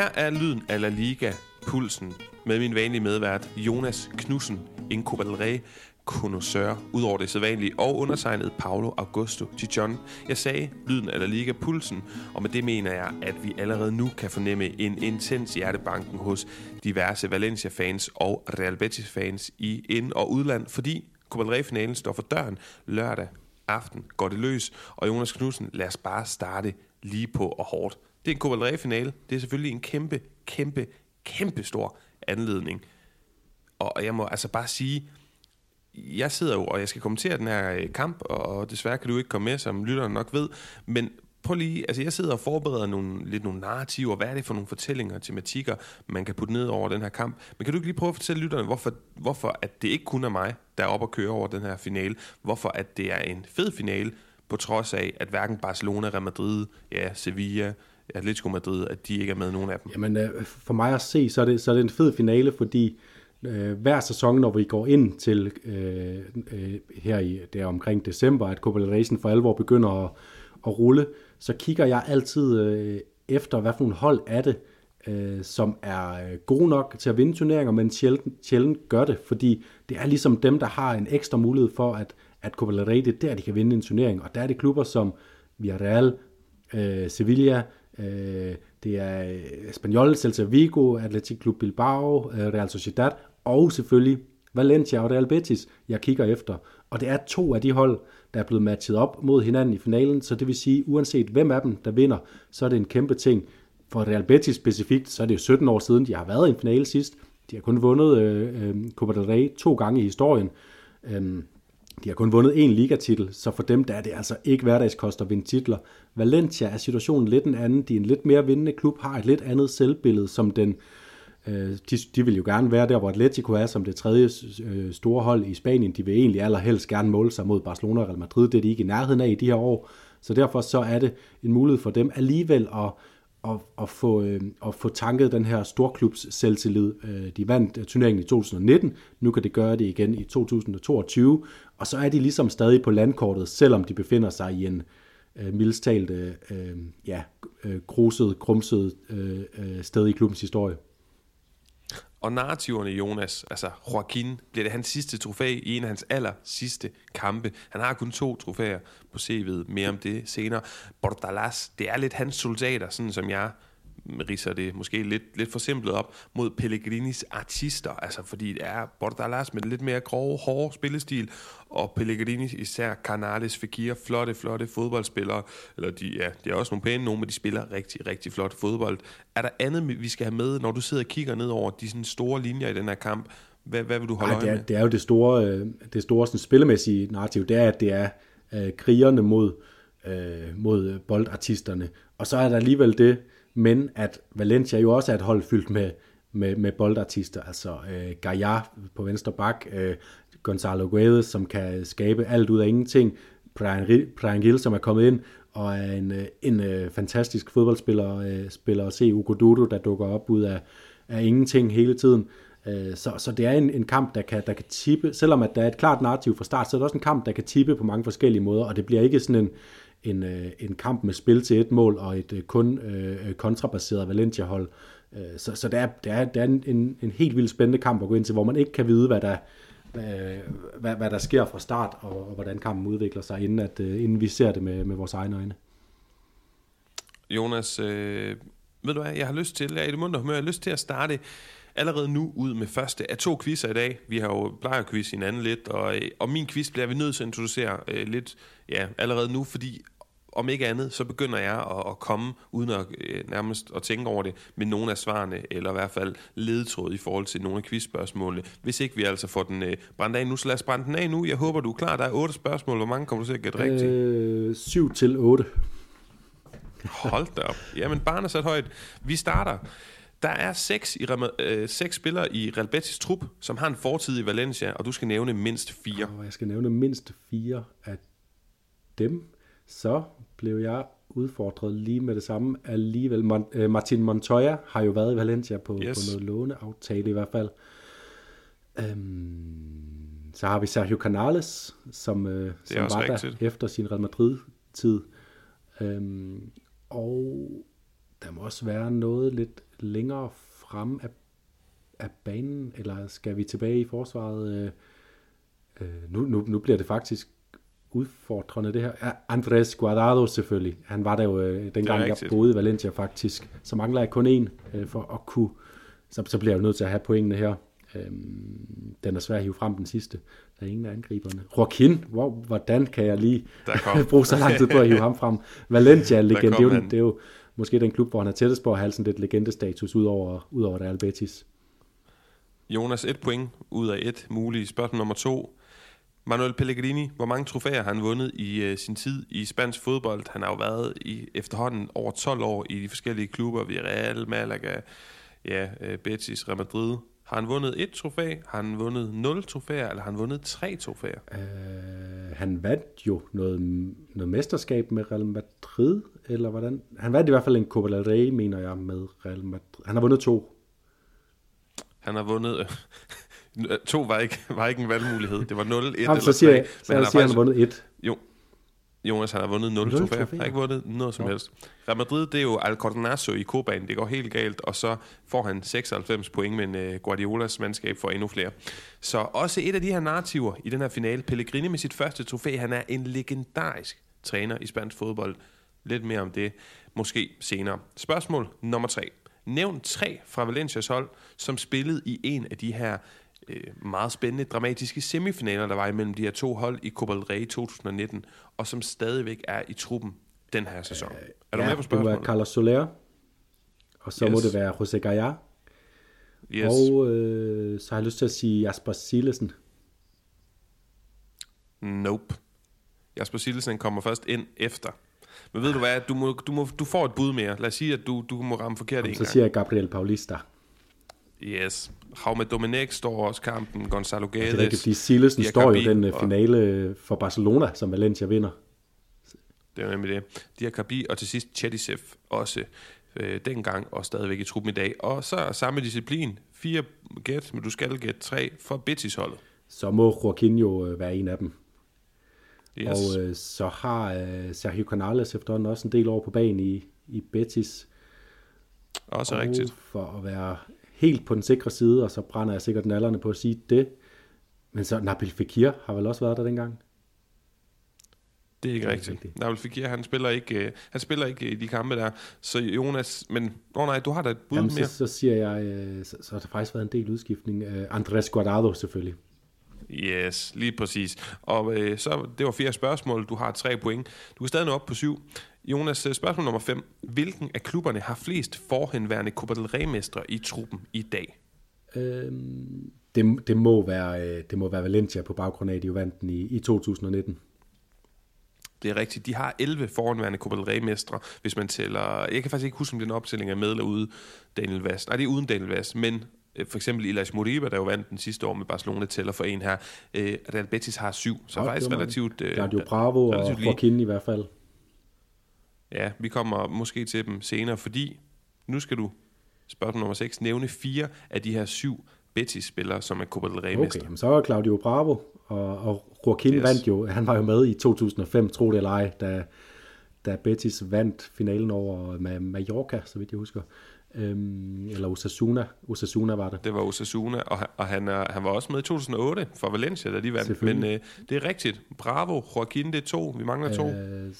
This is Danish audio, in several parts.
Her er lyden af La Liga, pulsen, med min vanlige medvært Jonas Knudsen, en Copa del Rey connoisseur, udover det sædvanlige, og undertegnet Paolo Augusto John. Jeg sagde lyden af La Liga pulsen, og med det mener jeg, at vi allerede nu kan fornemme en intens hjertebanken hos diverse Valencia-fans og Real Betis-fans i ind- og udland, fordi Cobalré-finalen står for døren lørdag aften. Går det løs, og Jonas Knudsen, lad os bare starte lige på og hårdt. Det er en Copa finale Det er selvfølgelig en kæmpe, kæmpe, kæmpe stor anledning. Og jeg må altså bare sige, jeg sidder jo, og jeg skal kommentere den her øh, kamp, og desværre kan du ikke komme med, som lytterne nok ved, men prøv lige, altså jeg sidder og forbereder nogle, lidt nogle narrativer, hvad er det for nogle fortællinger, tematikker, man kan putte ned over den her kamp. Men kan du ikke lige prøve at fortælle lytterne, hvorfor, hvorfor at det ikke kun er mig, der er oppe og køre over den her finale, hvorfor at det er en fed finale, på trods af, at hverken Barcelona, Real Madrid, ja, Sevilla, Atletico Madrid, at de ikke er med nogen af dem. Jamen, øh, for mig at se, så er det, så er det en fed finale, fordi øh, hver sæson, når vi går ind til øh, øh, her i der omkring december, at Copa del Rey'en for alvor begynder at, at rulle, så kigger jeg altid øh, efter, hvad for nogle hold er det, øh, som er god gode nok til at vinde turneringer, men sjældent, sjældent gør det, fordi det er ligesom dem, der har en ekstra mulighed for, at, at Copa del Rey, det er der, de kan vinde en turnering, og der er det klubber som Villarreal, øh, Sevilla, øh, det er øh, Espanyol, Celta Vigo, Athletic Club Bilbao, øh, Real Sociedad, og selvfølgelig Valencia og Real Betis, jeg kigger efter. Og det er to af de hold, der er blevet matchet op mod hinanden i finalen, så det vil sige, uanset hvem af dem, der vinder, så er det en kæmpe ting. For Real Betis specifikt, så er det jo 17 år siden, de har været i en finale sidst. De har kun vundet øh, øh, Copa del Rey to gange i historien. Øh, de har kun vundet én ligatitel, så for dem der er det altså ikke hverdagskost at vinde titler. Valencia er situationen lidt en anden. De er en lidt mere vindende klub, har et lidt andet selvbillede som den Øh, de, de vil jo gerne være der, hvor Atletico er som det tredje øh, store hold i Spanien. De vil egentlig allerhelst gerne måle sig mod Barcelona og Real Madrid. Det er de ikke i nærheden af i de her år. Så derfor så er det en mulighed for dem alligevel at, at, at, få, øh, at få tanket den her storklubs selvtillid. Øh, de vandt øh, turneringen i 2019, nu kan det gøre det igen i 2022, og så er de ligesom stadig på landkortet, selvom de befinder sig i en øh, mildest talt øh, øh ja, øh, gruset, krumset øh, øh, sted i klubbens historie. Og narrativerne, Jonas, altså Joaquin, bliver det hans sidste trofæ i en af hans aller sidste kampe. Han har kun to trofæer på CV'et, mere om det senere. Bordalas, det er lidt hans soldater, sådan som jeg riser det måske lidt, lidt for simpelt op, mod Pellegrinis artister, altså fordi det er Bordalas med lidt mere grove, hårde spillestil, og Pellegrini især Canales, Fekir, flotte, flotte fodboldspillere, eller de, ja, de er også nogle pæne nogle, men de spiller rigtig, rigtig flot fodbold. Er der andet, vi skal have med, når du sidder og kigger ned over de sådan store linjer i den her kamp? Hvad, hvad vil du holde Ej, det er, øje med? Det er jo det store, øh, det store sådan, spillemæssige narrativ, det er, at det er øh, krigerne mod, øh, mod boldartisterne. Og så er der alligevel det, men at Valencia jo også er et hold fyldt med, med, med boldartister, altså øh, Gaia på venstre bak, øh, Gonzalo Guedes, som kan skabe alt ud af ingenting, Brian, Gil, som er kommet ind, og er en, øh, en, en fantastisk fodboldspiller, øh, spiller at se Ugo Dudu, der dukker op ud af, af ingenting hele tiden. Øh, så, så det er en, en kamp, der kan, der kan tippe, selvom at der er et klart narrativ fra start, så er det også en kamp, der kan tippe på mange forskellige måder, og det bliver ikke sådan en, en, øh, en kamp med spil til et mål og et øh, kun øh, øh kontrabaseret Valencia-hold. Øh, så så det er, det er, der er en, en, helt vildt spændende kamp at gå ind til, hvor man ikke kan vide, hvad der, hvad, hvad, hvad der sker fra start, og, og hvordan kampen udvikler sig, inden, at, øh, inden vi ser det med, med vores egne øjne. Jonas, øh, ved du hvad, jeg har lyst til, jeg er i det munter humør, jeg har lyst til at starte allerede nu ud med første af to quizzer i dag. Vi har jo plejer quiz hinanden lidt, og, og min quiz bliver vi nødt til at introducere øh, lidt ja, allerede nu, fordi om ikke andet, så begynder jeg at, at komme, uden at øh, nærmest at tænke over det, med nogle af svarene, eller i hvert fald ledetråd i forhold til nogle af quizspørgsmålene. Hvis ikke vi altså får den øh, brændt af nu, så lad os brænde den af nu. Jeg håber, du er klar. Der er otte spørgsmål. Hvor mange kommer du til at gætte rigtigt? Øh, 7 til 8. Hold da op. Jamen, barn er sat højt. Vi starter. Der er seks, i, øh, seks spillere i Real Betis trup, som har en fortid i Valencia, og du skal nævne mindst fire. Og jeg skal nævne mindst fire af dem. Så blev jeg udfordret lige med det samme alligevel. Mon, øh, Martin Montoya har jo været i Valencia på, yes. på noget låneaftale i hvert fald. Øhm, så har vi Sergio Canales, som, øh, som var rigtigt. der efter sin Real Madrid-tid. Øhm, og der må også være noget lidt længere frem af, af banen, eller skal vi tilbage i forsvaret? Øh, øh, nu, nu, nu bliver det faktisk udfordrende det her. Ja, Andres Guardado selvfølgelig. Han var der jo øh, dengang, jeg boede i Valencia faktisk. Så mangler jeg kun en øh, for at kunne... Så, så bliver jeg jo nødt til at have pointene her. Øhm, den er svær at hive frem den sidste. Der er ingen af angriberne. Joaquin, hvor, hvordan kan jeg lige bruge så lang tid på at hive ham frem? Valencia, legende, det, er jo, det er jo måske den klub, hvor han er tættest på at have sådan lidt legendestatus ud over, ud over Real Betis. Jonas, et point ud af et mulige. Spørgsmål nummer to. Manuel Pellegrini, hvor mange trofæer har han vundet i øh, sin tid i spansk fodbold? Han har jo været i efterhånden over 12 år i de forskellige klubber, Real, Malaga, ja, øh, Betis, Real Madrid. Har han vundet et trofæ? Har han vundet nul trofæer? Eller har han vundet tre trofæer? Uh, han vandt jo noget, noget mesterskab med Real Madrid, eller hvordan? Han vandt i hvert fald en Copa del Rey, mener jeg, med Real Madrid. Han har vundet to. Han har vundet... Øh, to var ikke, var ikke en valgmulighed. Det var 0, 1 Jamen, eller så siger Jeg, men han, siger, han har vundet et. Jonas han har vundet 0 trofæer. Han har ikke vundet noget som ja. helst. Real Madrid, det er jo Alcornazo i Cobaen. Det går helt galt, og så får han 96 point, men uh, Guardiolas mandskab får endnu flere. Så også et af de her narrativer i den her finale. Pellegrini med sit første trofæ. Han er en legendarisk træner i spansk fodbold. Lidt mere om det måske senere. Spørgsmål nummer tre. Nævn tre fra Valencias hold, som spillede i en af de her øh, meget spændende, dramatiske semifinaler, der var imellem de her to hold i Copa del Rey 2019, og som stadigvæk er i truppen den her sæson. Øh, er du ja, med på spørgsmålet? det var Carlos Soler, og så yes. må det være José Gaya, yes. og øh, så har jeg lyst til at sige Jasper Silesen. Nope. Jasper Silesen kommer først ind efter. Men ved du hvad, du, må, du, må, du får et bud mere. Lad os sige, at du, du må ramme forkert Jamen, en Så gang. siger jeg Gabriel Paulista. Yes. Jaume Domenech står også kampen, Gonzalo Guedes. Ja, det er rigtigt, fordi Silesen står jo den og... finale for Barcelona, som Valencia vinder. Det er nemlig det. Diakabi og til sidst Chedisev også øh, dengang og stadigvæk i truppen i dag. Og så samme disciplin. Fire gæt, men du skal gætte tre for Betis-holdet. Så må Joaquin jo øh, være en af dem. Yes. Og øh, så har øh, Sergio Canales efterhånden også en del over på banen i, i Betis. Også og rigtigt. for at være helt på den sikre side, og så brænder jeg sikkert nallerne på at sige det. Men så Nabil Fekir har vel også været der dengang? Det er ikke det er rigtigt. rigtigt. Nabil Fekir, han spiller ikke, uh, han spiller ikke i de kampe der. Så Jonas, men åh oh nej, du har da et bud Jamen, mere. Så, så siger jeg, uh, så, så har der faktisk været en del udskiftning. Uh, Andres Guardado selvfølgelig. Yes, lige præcis. Og uh, så, det var fire spørgsmål. Du har tre point. Du er stadig nå op på syv. Jonas, øh, spørgsmål nummer 5. Hvilken af klubberne har flest forhenværende Copa del Rey-mestre i truppen i dag? Øhm, det, det, må være, øh, det må være Valencia på baggrund af, at de vandt den i, i 2019. Det er rigtigt. De har 11 forhenværende Copa del Rey-mestre, hvis man tæller... Jeg kan faktisk ikke huske, om den opstilling er med eller ude Daniel Vast. Nej, det er uden Daniel Vast, men øh, for eksempel Ilas Moriba, der jo vandt den sidste år med Barcelona, tæller for en her. Real Betis har syv, så ja, faktisk relativt... Claudio Bravo relativt og Joaquin i hvert fald. Ja, vi kommer måske til dem senere, fordi nu skal du, spørgsmål nummer 6, nævne fire af de her syv Betis-spillere, som er Copa del Rey Okay, så er Claudio Bravo, og, og Joaquin yes. vandt jo, han var jo med i 2005, tro det eller ej, da, da Betis vandt finalen over Mallorca, så vidt jeg husker. Øhm, eller Osasuna. Osasuna var det. Det var Osasuna, og, og han, er, han var også med i 2008 for Valencia, da de vandt. Men øh, det er rigtigt. Bravo, Joaquin, det er to. Vi mangler to. Øh,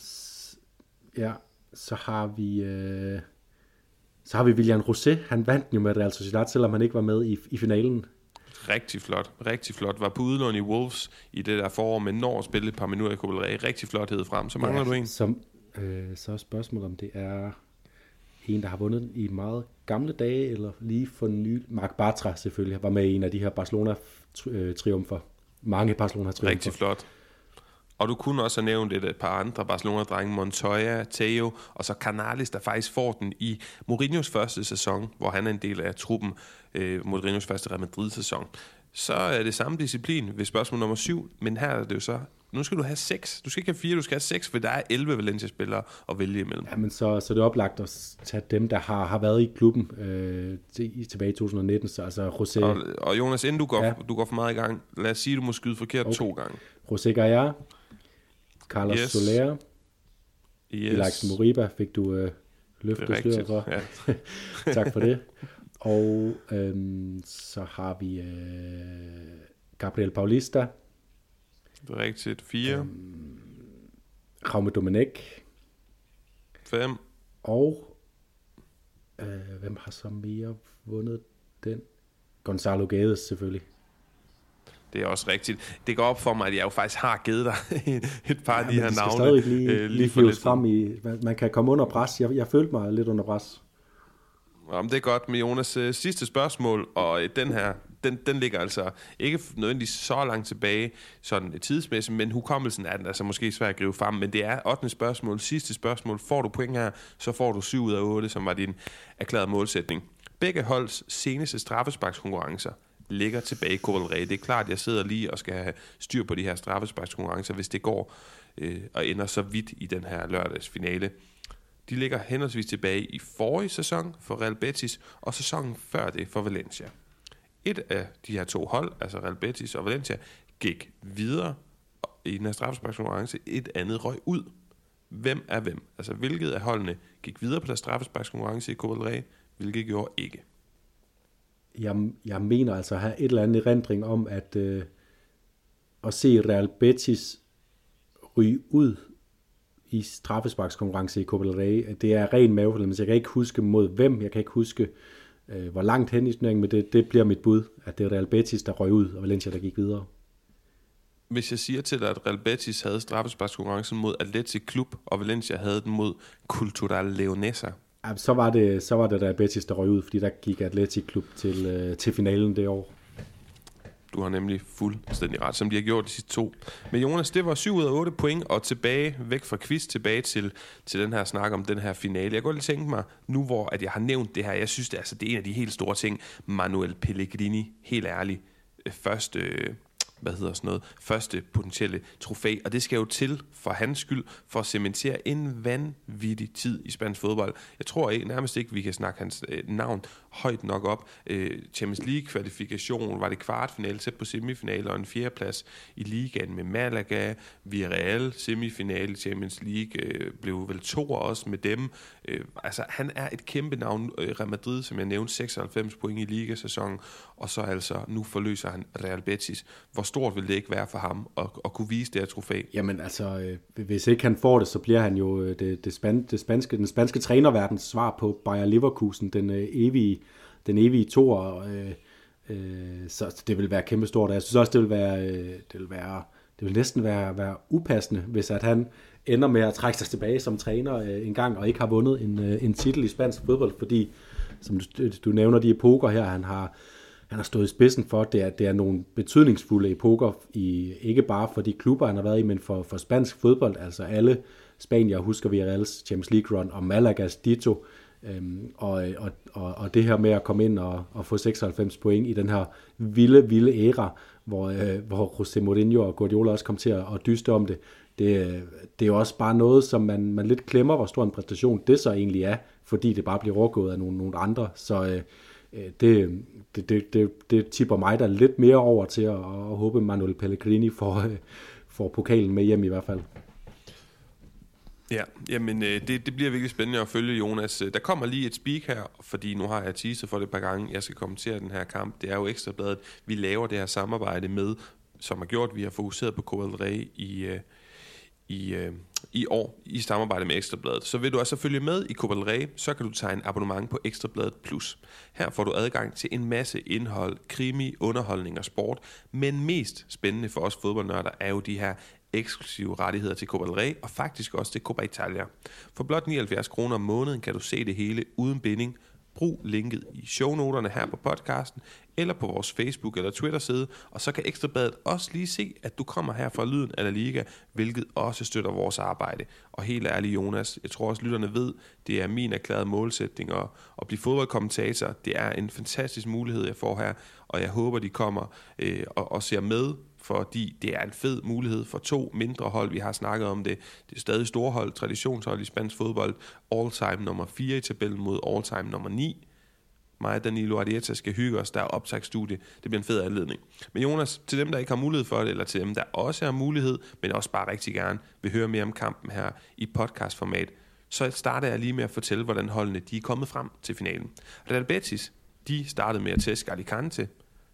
Ja, så har vi... Øh, så har vi William Rosé. Han vandt jo med Real Sociedad, selvom han ikke var med i, i finalen. Rigtig flot, rigtig flot. Var på udlån i Wolves i det der forår, men når at spille et par minutter i Rey. Rigtig flot hed frem. Så mangler ja, du en. Som, øh, så er spørgsmålet, om det er en, der har vundet i meget gamle dage, eller lige for ny. Mark Bartra selvfølgelig var med i en af de her Barcelona-triumfer. Mange Barcelona-triumfer. Rigtig flot. Og du kunne også have nævnt et, et par andre Barcelona-drenge, Montoya, Theo, og så Canales, der faktisk får den i Mourinhos første sæson, hvor han er en del af truppen, øh, Mourinhos første Real Madrid-sæson. Så er det samme disciplin ved spørgsmål nummer syv, men her er det jo så, nu skal du have seks. Du skal ikke have fire, du skal have seks, for der er 11 Valencia-spillere at vælge imellem. Jamen, så, så det er oplagt at tage dem, der har, har været i klubben øh, til, tilbage i 2019, så altså José... Og, og Jonas, inden du går, ja. du går for meget i gang, lad os sige, at du må skyde forkert okay. to gange. José Gallar, Carlos yes. Soler. Yes. Ilax Moriba fik du øh, løfte styret for. Ja. tak for det. Og øhm, så har vi øh, Gabriel Paulista. Det er rigtigt. 4. Øhm, Raume Domenech. 5. Og øh, hvem har så mere vundet den? Gonzalo Gades selvfølgelig. Det er også rigtigt. Det går op for mig, at jeg jo faktisk har givet dig et par ja, af de her navne. stadig lige, øh, lige, lige frem i... Man kan komme under pres. Jeg, jeg følte mig lidt under pres. Jamen, det er godt med Jonas. Øh, sidste spørgsmål, og øh, den her, den, den ligger altså ikke nødvendigvis så langt tilbage, sådan tidsmæssigt, men hukommelsen er den altså måske svært at gribe frem, men det er 8. spørgsmål, sidste spørgsmål. Får du point her, så får du 7 ud af 8, som var din erklærede målsætning. Begge holds seneste straffesparkskonkurrencer ligger tilbage i Coral Det er klart, at jeg sidder lige og skal have styr på de her straffesparkskonkurrencer, hvis det går øh, og ender så vidt i den her lørdagsfinale. De ligger henholdsvis tilbage i forrige sæson for Real Betis, og sæsonen før det for Valencia. Et af de her to hold, altså Real Betis og Valencia, gik videre i den her straffesparkskonkurrence. Et andet røg ud. Hvem er hvem? Altså hvilket af holdene gik videre på deres straffesparkskonkurrence i Copa del Rey, hvilket gjorde ikke? Jeg, jeg mener altså at have et eller andet erindring om, at, øh, at se Real Betis ryge ud i straffesparkskonkurrence i Copa del Rey. Det er ren mavefornemmelse. Jeg kan ikke huske mod hvem, jeg kan ikke huske, øh, hvor langt hen i turneringen, men det, det bliver mit bud, at det er Real Betis, der røg ud, og Valencia, der gik videre. Hvis jeg siger til dig, at Real Betis havde straffesparkskonkurrencen mod Atletic Klub, og Valencia havde den mod Cultural Leonesa, Ja, så var det, så var det da Betis, der røg ud, fordi der gik Atletic Klub til, øh, til finalen det år. Du har nemlig fuldstændig ret, som de har gjort de sidste to. Men Jonas, det var 7 ud af 8 point, og tilbage, væk fra quiz, tilbage til, til den her snak om den her finale. Jeg kunne lige tænke mig, nu hvor at jeg har nævnt det her, jeg synes, det, er, altså, det er en af de helt store ting, Manuel Pellegrini, helt ærligt, øh, første, øh, hvad hedder sådan noget, første potentielle trofæ, og det skal jo til for hans skyld, for at cementere en vanvittig tid i spansk fodbold. Jeg tror ikke, nærmest ikke, vi kan snakke hans øh, navn højt nok op. Øh, Champions League-kvalifikation var det kvartfinale, tæt på semifinale og en fjerdeplads i ligaen med Malaga. Villarreal semifinale Champions League øh, blev vel to også med dem. Øh, altså, han er et kæmpe navn. Øh, Real Madrid, som jeg nævnte, 96 point i ligasæsonen, og så altså, nu forløser han Real Betis. Hvor stort vil det ikke være for ham at, at kunne vise det her trofæ? Jamen altså, øh, hvis ikke han får det, så bliver han jo øh, det, det, span, det spanske, den spanske trænerverdens svar på Bayer Leverkusen, den øh, evige, den evige toer. Øh, øh, så det vil være kæmpestort. Jeg synes også, det vil være, øh, det vil være det vil næsten være, være upassende, hvis at han ender med at trække sig tilbage som træner øh, en gang, og ikke har vundet en, øh, en titel i spansk fodbold, fordi, som du, du nævner de epoker her, han har, han har stået i spidsen for, det er, det er nogle betydningsfulde epoker, i, ikke bare for de klubber, han har været i, men for, for spansk fodbold, altså alle Spanier husker vi Reals Champions League run, og Malagas Dito, øhm, og, og, og, og det her med at komme ind og, og få 96 point i den her vilde, vilde æra, hvor, øh, hvor José Mourinho og Guardiola også kom til at, at dyste om det, det, øh, det er jo også bare noget, som man, man lidt klemmer, hvor stor en præstation det så egentlig er, fordi det bare bliver overgået af nogle, nogle andre. Så øh det, det, det, det, det tipper mig der lidt mere over til at, at håbe, Manuel Pellegrini får, får pokalen med hjem i hvert fald. Ja, jamen det, det bliver virkelig spændende at følge, Jonas. Der kommer lige et speak her, fordi nu har jeg teaset for det et par gange. Jeg skal kommentere den her kamp. Det er jo ekstrabladet. Vi laver det her samarbejde med, som har gjort, vi har fokuseret på Coral i, i, i år i samarbejde med Ekstrabladet. Så vil du altså følge med i Copa del Rey, så kan du tage en abonnement på Ekstrabladet Plus. Her får du adgang til en masse indhold, krimi, underholdning og sport, men mest spændende for os fodboldnørder er jo de her eksklusive rettigheder til Copa del Rey og faktisk også til Copa Italia. For blot 79 kroner om måneden kan du se det hele uden binding Brug linket i shownoterne her på podcasten, eller på vores Facebook- eller Twitter-side, og så kan Ekstrabladet også lige se, at du kommer her fra Lyden af La Liga, hvilket også støtter vores arbejde. Og helt ærligt, Jonas, jeg tror også, lytterne ved, det er min erklærede målsætning at, at blive fodboldkommentator. Det er en fantastisk mulighed, jeg får her, og jeg håber, de kommer øh, og, og ser med fordi det er en fed mulighed for to mindre hold. Vi har snakket om det. Det er stadig store hold, traditionshold i spansk fodbold. All-time nummer 4 i tabellen mod all-time nummer 9. Mig og Danilo Arieta skal hygge os. Der er optagsstudie. Det bliver en fed anledning. Men Jonas, til dem, der ikke har mulighed for det, eller til dem, der også har mulighed, men også bare rigtig gerne vil høre mere om kampen her i podcastformat, så starter jeg lige med at fortælle, hvordan holdene de er kommet frem til finalen. Real Betis, de startede med at tæske Alicante,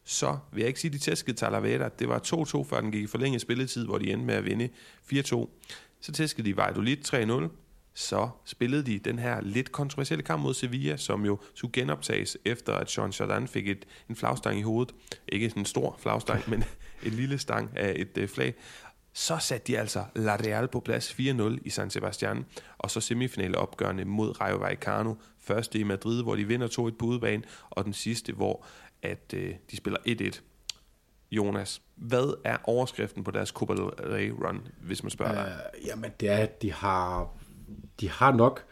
så vil jeg ikke sige, at de tæskede Talavera. Det var 2-2, før den gik i forlænget spilletid, hvor de endte med at vinde 4-2. Så tæskede de Valladolid 3-0. Så spillede de den her lidt kontroversielle kamp mod Sevilla, som jo skulle genoptages efter, at Sean Jordan fik et, en flagstang i hovedet. Ikke sådan en stor flagstang, men en lille stang af et øh, flag. Så satte de altså La Real på plads 4-0 i San Sebastian, og så semifinaleopgørende mod Rayo Vallecano. Første i Madrid, hvor de vinder 2-1 på udebane, og den sidste, hvor at øh, de spiller 1-1. Jonas, hvad er overskriften på deres Copa del Rey run, hvis man spørger dig? Øh, jamen, det er, at de har, de har nok,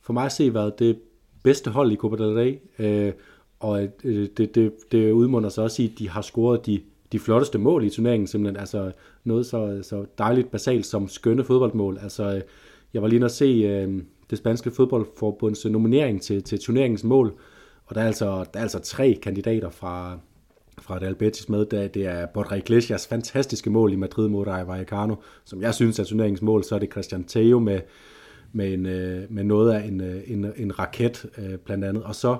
for mig at se, været det bedste hold i Copa del Rey, øh, og øh, det, det, det udmunder sig også i, at de har scoret de, de flotteste mål i turneringen, simpelthen. Altså noget så, så dejligt basalt som skønne fodboldmål. Altså, øh, jeg var lige nødt at se øh, det spanske fodboldforbunds nominering til, til turneringens mål, og der er altså, der er altså tre kandidater fra, fra Real Betis med. Der, det er Borja Iglesias fantastiske mål i Madrid mod Rayo Vallecano, som jeg synes er turneringens mål. Så er det Christian Teo med, med, en, øh, med noget af en, øh, en, en raket øh, blandt andet. Og så,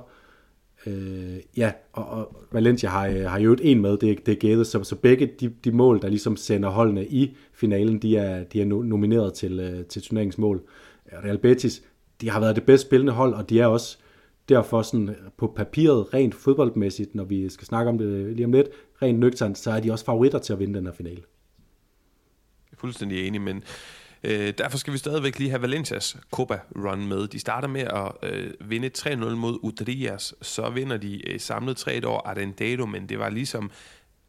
øh, ja, og, og Valencia har, har jo en med, det, det er Gede, så, så begge de, de mål, der ligesom sender holdene i finalen, de er, de er nomineret til, til turneringens mål. Real Betis, de har været det bedst spillende hold, og de er også derfor sådan øh, på papiret, rent fodboldmæssigt, når vi skal snakke om det lige om lidt, rent nøgternt, så er de også favoritter til at vinde den her finale. Jeg er fuldstændig enig, men øh, derfor skal vi stadigvæk lige have Valencias Copa-run med. De starter med at øh, vinde 3-0 mod Udrias, så vinder de øh, samlet 3 år Arendado, men det var ligesom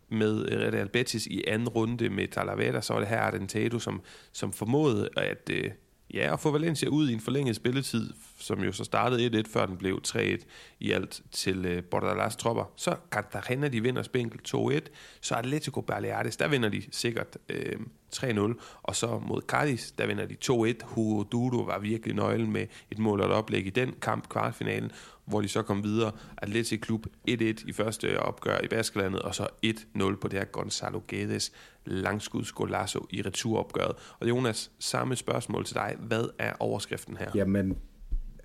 med øh, Real Betis i anden runde med Talavera, så var det her Arendado, som, som formåede at... Øh, Ja, og få Valencia ud i en forlænget spilletid, som jo så startede 1-1, før den blev 3-1 i alt til øh, Bordalas tropper. Så Cartagena, de vinder spinkelt 2-1. Så Atletico Baleares, der vinder de sikkert øh, 3-0. Og så mod Cardis, der vinder de 2-1. Hugo Dudo var virkelig nøglen med et mål og et oplæg i den kamp, kvartfinalen, hvor de så kom videre. Atletic Klub 1-1 i første opgør i Baskelandet, og så 1-0 på det her Gonzalo Guedes langskudsgolasso i returopgøret. Og Jonas, samme spørgsmål til dig. Hvad er overskriften her? Jamen,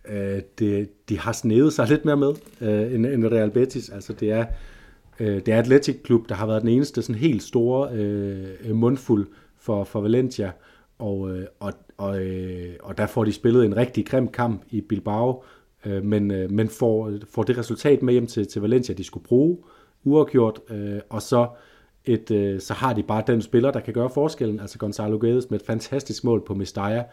øh, det, de har snedet sig lidt mere med øh, end, end Real Betis. Altså, det er, øh, det er Atletic Klub, der har været den eneste sådan helt store øh, mundfuld for, for Valencia. Og, øh, og, og, øh, og der får de spillet en rigtig grim kamp i Bilbao, øh, men, øh, men får, får det resultat med hjem til, til Valencia, de skulle bruge, uafgjort, øh, og så et, øh, så har de bare den spiller, der kan gøre forskellen, altså Gonzalo Guedes med et fantastisk mål på Mestalla.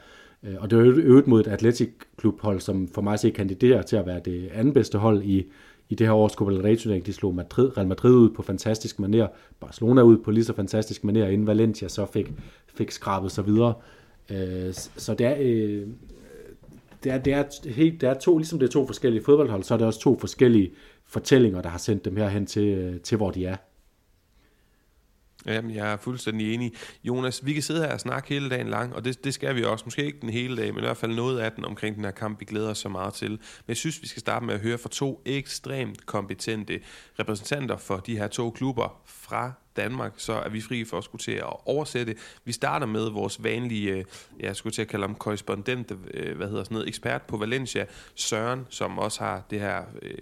Øh, og det er øvet mod et atletikklubhold, som for mig ser kandiderer til at være det anden bedste hold i, i det her års Copa del Rey De slog Madrid, Real Madrid ud på fantastisk maner, Barcelona ud på lige så fantastisk maner, inden Valencia så fik, fik skrabet sig videre. Øh, så det er, øh, det er, det er, helt, det er to, ligesom det er to forskellige fodboldhold, så er det også to forskellige fortællinger, der har sendt dem herhen til, øh, til hvor de er. Jamen, jeg er fuldstændig enig. Jonas, vi kan sidde her og snakke hele dagen lang, og det, det skal vi også. Måske ikke den hele dag, men i hvert fald noget af den omkring den her kamp, vi glæder os så meget til. Men jeg synes, vi skal starte med at høre fra to ekstremt kompetente repræsentanter for de her to klubber fra Danmark, så er vi fri for at skulle til at oversætte. Vi starter med vores vanlige, øh, jeg skulle til at kalde ham korrespondent, øh, hvad hedder sådan noget, ekspert på Valencia, Søren, som også har det her øh,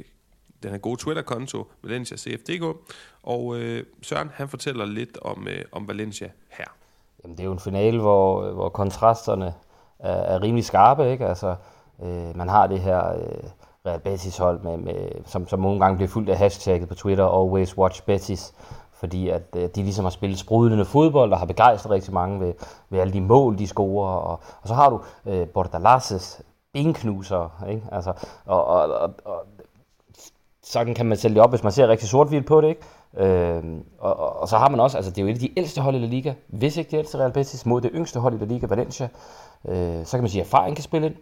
den her gode Twitter-konto, Valencia CFDK. Og øh, Søren, han fortæller lidt om, øh, om Valencia her. Jamen, det er jo en finale, hvor, hvor kontrasterne er, er rimelig skarpe. Ikke? Altså, øh, man har det her øh, Real Betis-hold, med, med, som, som nogle gange bliver fuldt af hashtagget på Twitter, Always Watch Betis, fordi at øh, de ligesom har spillet sprudlende fodbold, og har begejstret rigtig mange ved, ved alle de mål, de scorer. Og, og så har du øh, Bordalasses benknuser, ikke? Altså, og, og, og, og sådan kan man sælge det op, hvis man ser rigtig sort på det, ikke? Øh, og, og, og, så har man også, altså det er jo et af de ældste hold i La Liga, hvis ikke det ældste Real Betis, mod det yngste hold i La Liga, Valencia. Øh, så kan man sige, at erfaring kan spille ind.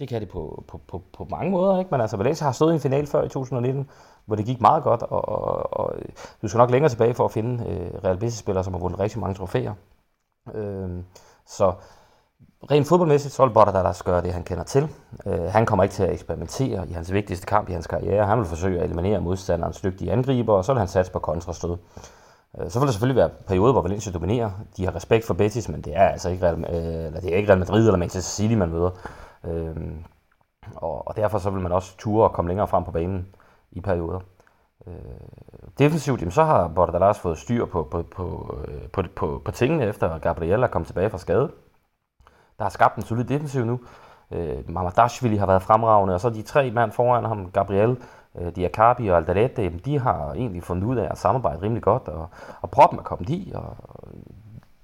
Det kan det på, på, på, på mange måder, ikke? Men altså Valencia har stået i en final før i 2019, hvor det gik meget godt, og, og, og du skal nok længere tilbage for at finde øh, Real Betis-spillere, som har vundet rigtig mange trofæer. Øh, så Rent fodboldmæssigt, så vil skal gøre det, han kender til. Øh, han kommer ikke til at eksperimentere i hans vigtigste kamp i hans karriere. Han vil forsøge at eliminere modstanderens dygtige angriber, og så vil han satse på kontrastød. Uh, så vil der selvfølgelig være perioder, hvor Valencia dominerer. De har respekt for Betis, men det er altså ikke Real, øh, eller det er ikke Real Madrid eller Manchester City, man møder. Øh, og, og derfor så vil man også ture og komme længere frem på banen i perioder. Øh, defensivt, jamen, så har Bordalas fået styr på, på, på, øh, på, på, på tingene, efter Gabriel er kommet tilbage fra skade. Der har skabt en solid defensiv nu. Øh, Mamadashvili har været fremragende, og så de tre mand foran ham, Gabriel, øh, Diakabi og Alderete, de har egentlig fundet ud af at samarbejde rimelig godt, og, og proppen er kommet i. Og,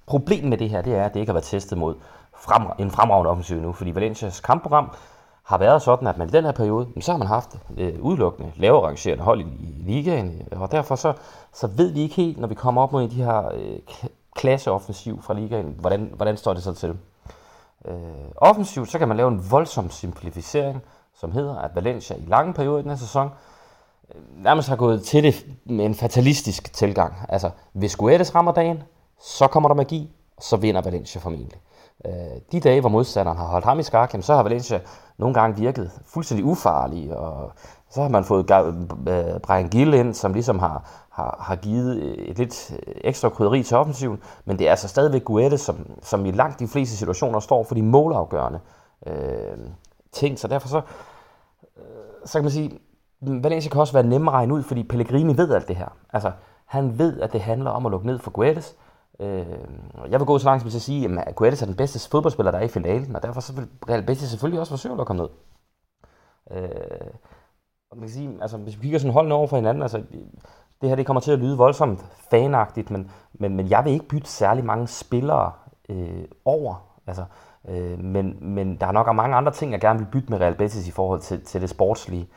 problemet med det her, det er, at det ikke har været testet mod frem, en fremragende offensiv nu, fordi Valencias kampprogram har været sådan, at man i den her periode, så har man haft øh, udelukkende lavere rangerende hold i, i ligaen, øh, og derfor så, så ved vi ikke helt, når vi kommer op mod de her øh, klasseoffensiv fra ligaen, hvordan, hvordan står det så til. Øh, offensivt, så kan man lave en voldsom simplificering, som hedder, at Valencia i lange perioder i den her sæson øh, nærmest har gået til det med en fatalistisk tilgang. Altså, hvis Guedes rammer dagen, så kommer der magi, og så vinder Valencia formentlig. Øh, de dage, hvor modstanderen har holdt ham i skak, så har Valencia nogle gange virket fuldstændig ufarlig, og så har man fået øh, Brian Gill ind, som ligesom har, har, har givet et lidt ekstra krydderi til offensiven, men det er altså stadigvæk Guedes, som, som i langt de fleste situationer står for de målafgørende øh, ting, så derfor så, øh, så kan man sige, Valencia kan også være nemmere at regne ud, fordi Pellegrini ved alt det her. Altså, han ved, at det handler om at lukke ned for Guedes, Øh, jeg vil gå så langt som til at sige, at Guedes er den bedste fodboldspiller, der er i finalen, og derfor så vil Real Betis selvfølgelig også forsøge at komme ned. Øh, og man kan sige, altså, hvis vi kigger sådan holdene over for hinanden, altså, det her det kommer til at lyde voldsomt fanagtigt, men, men, men jeg vil ikke bytte særlig mange spillere øh, over. Altså, øh, men, men der er nok mange andre ting, jeg gerne vil bytte med Real Betis i forhold til, til det sportslige.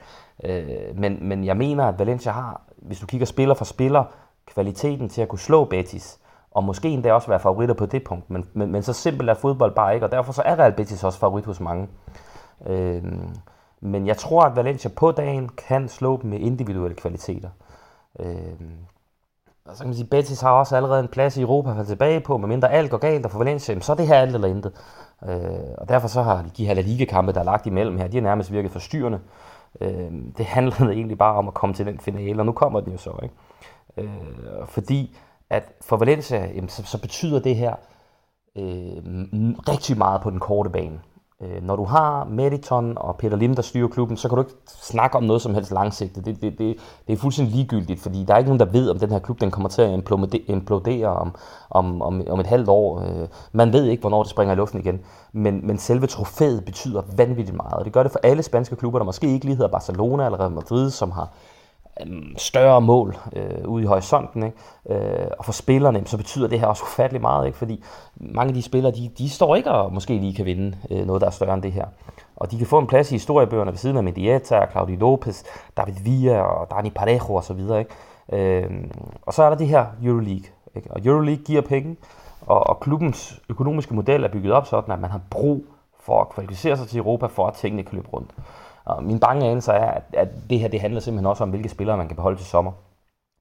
Øh, men, men jeg mener, at Valencia har, hvis du kigger spiller for spiller, kvaliteten til at kunne slå Betis og måske endda også være favoritter på det punkt. Men, men, men så simpelt er fodbold bare ikke, og derfor så er Real Betis også favorit hos mange. Øh, men jeg tror, at Valencia på dagen kan slå dem med individuelle kvaliteter. Øh, og så kan man sige, at Betis har også allerede en plads i Europa at falde tilbage på, medmindre alt går galt, og for Valencia, så er det her alt eller intet. Øh, og derfor så har de her La Liga-kampe, der er lagt imellem her, de har nærmest virket forstyrrende. Øh, det handlede egentlig bare om at komme til den finale, og nu kommer den jo så, ikke? Øh, fordi at for Valencia, jamen, så, så betyder det her øh, rigtig meget på den korte bane. Øh, når du har Mediton og Peter Lim, der styrer klubben, så kan du ikke snakke om noget som helst langsigtet. Det, det, det, det er fuldstændig ligegyldigt, fordi der er ikke nogen, der ved, om den her klub den kommer til at implodere om, om, om, om et halvt år. Øh, man ved ikke, hvornår det springer i luften igen. Men, men selve trofæet betyder vanvittigt meget, og det gør det for alle spanske klubber, der måske ikke lige hedder Barcelona eller Real Madrid, som har Øhm, større mål øh, ude i horisonten. Ikke? Øh, og for spillerne, så betyder det her også ufattelig meget, ikke? fordi mange af de spillere, de, de står ikke og måske lige kan vinde øh, noget, der er større end det her. Og de kan få en plads i historiebøgerne ved siden af Medieta, Claudio Lopez, David Villa og Dani Parejo osv. Ikke? Øh, og så er der det her Euroleague. Ikke? Og Euroleague giver penge, og, og klubbens økonomiske model er bygget op sådan, at man har brug for at kvalificere sig til Europa, for at tingene kan løbe rundt. Og min bange anelse er, at, at det her det handler simpelthen også om, hvilke spillere man kan beholde til sommer.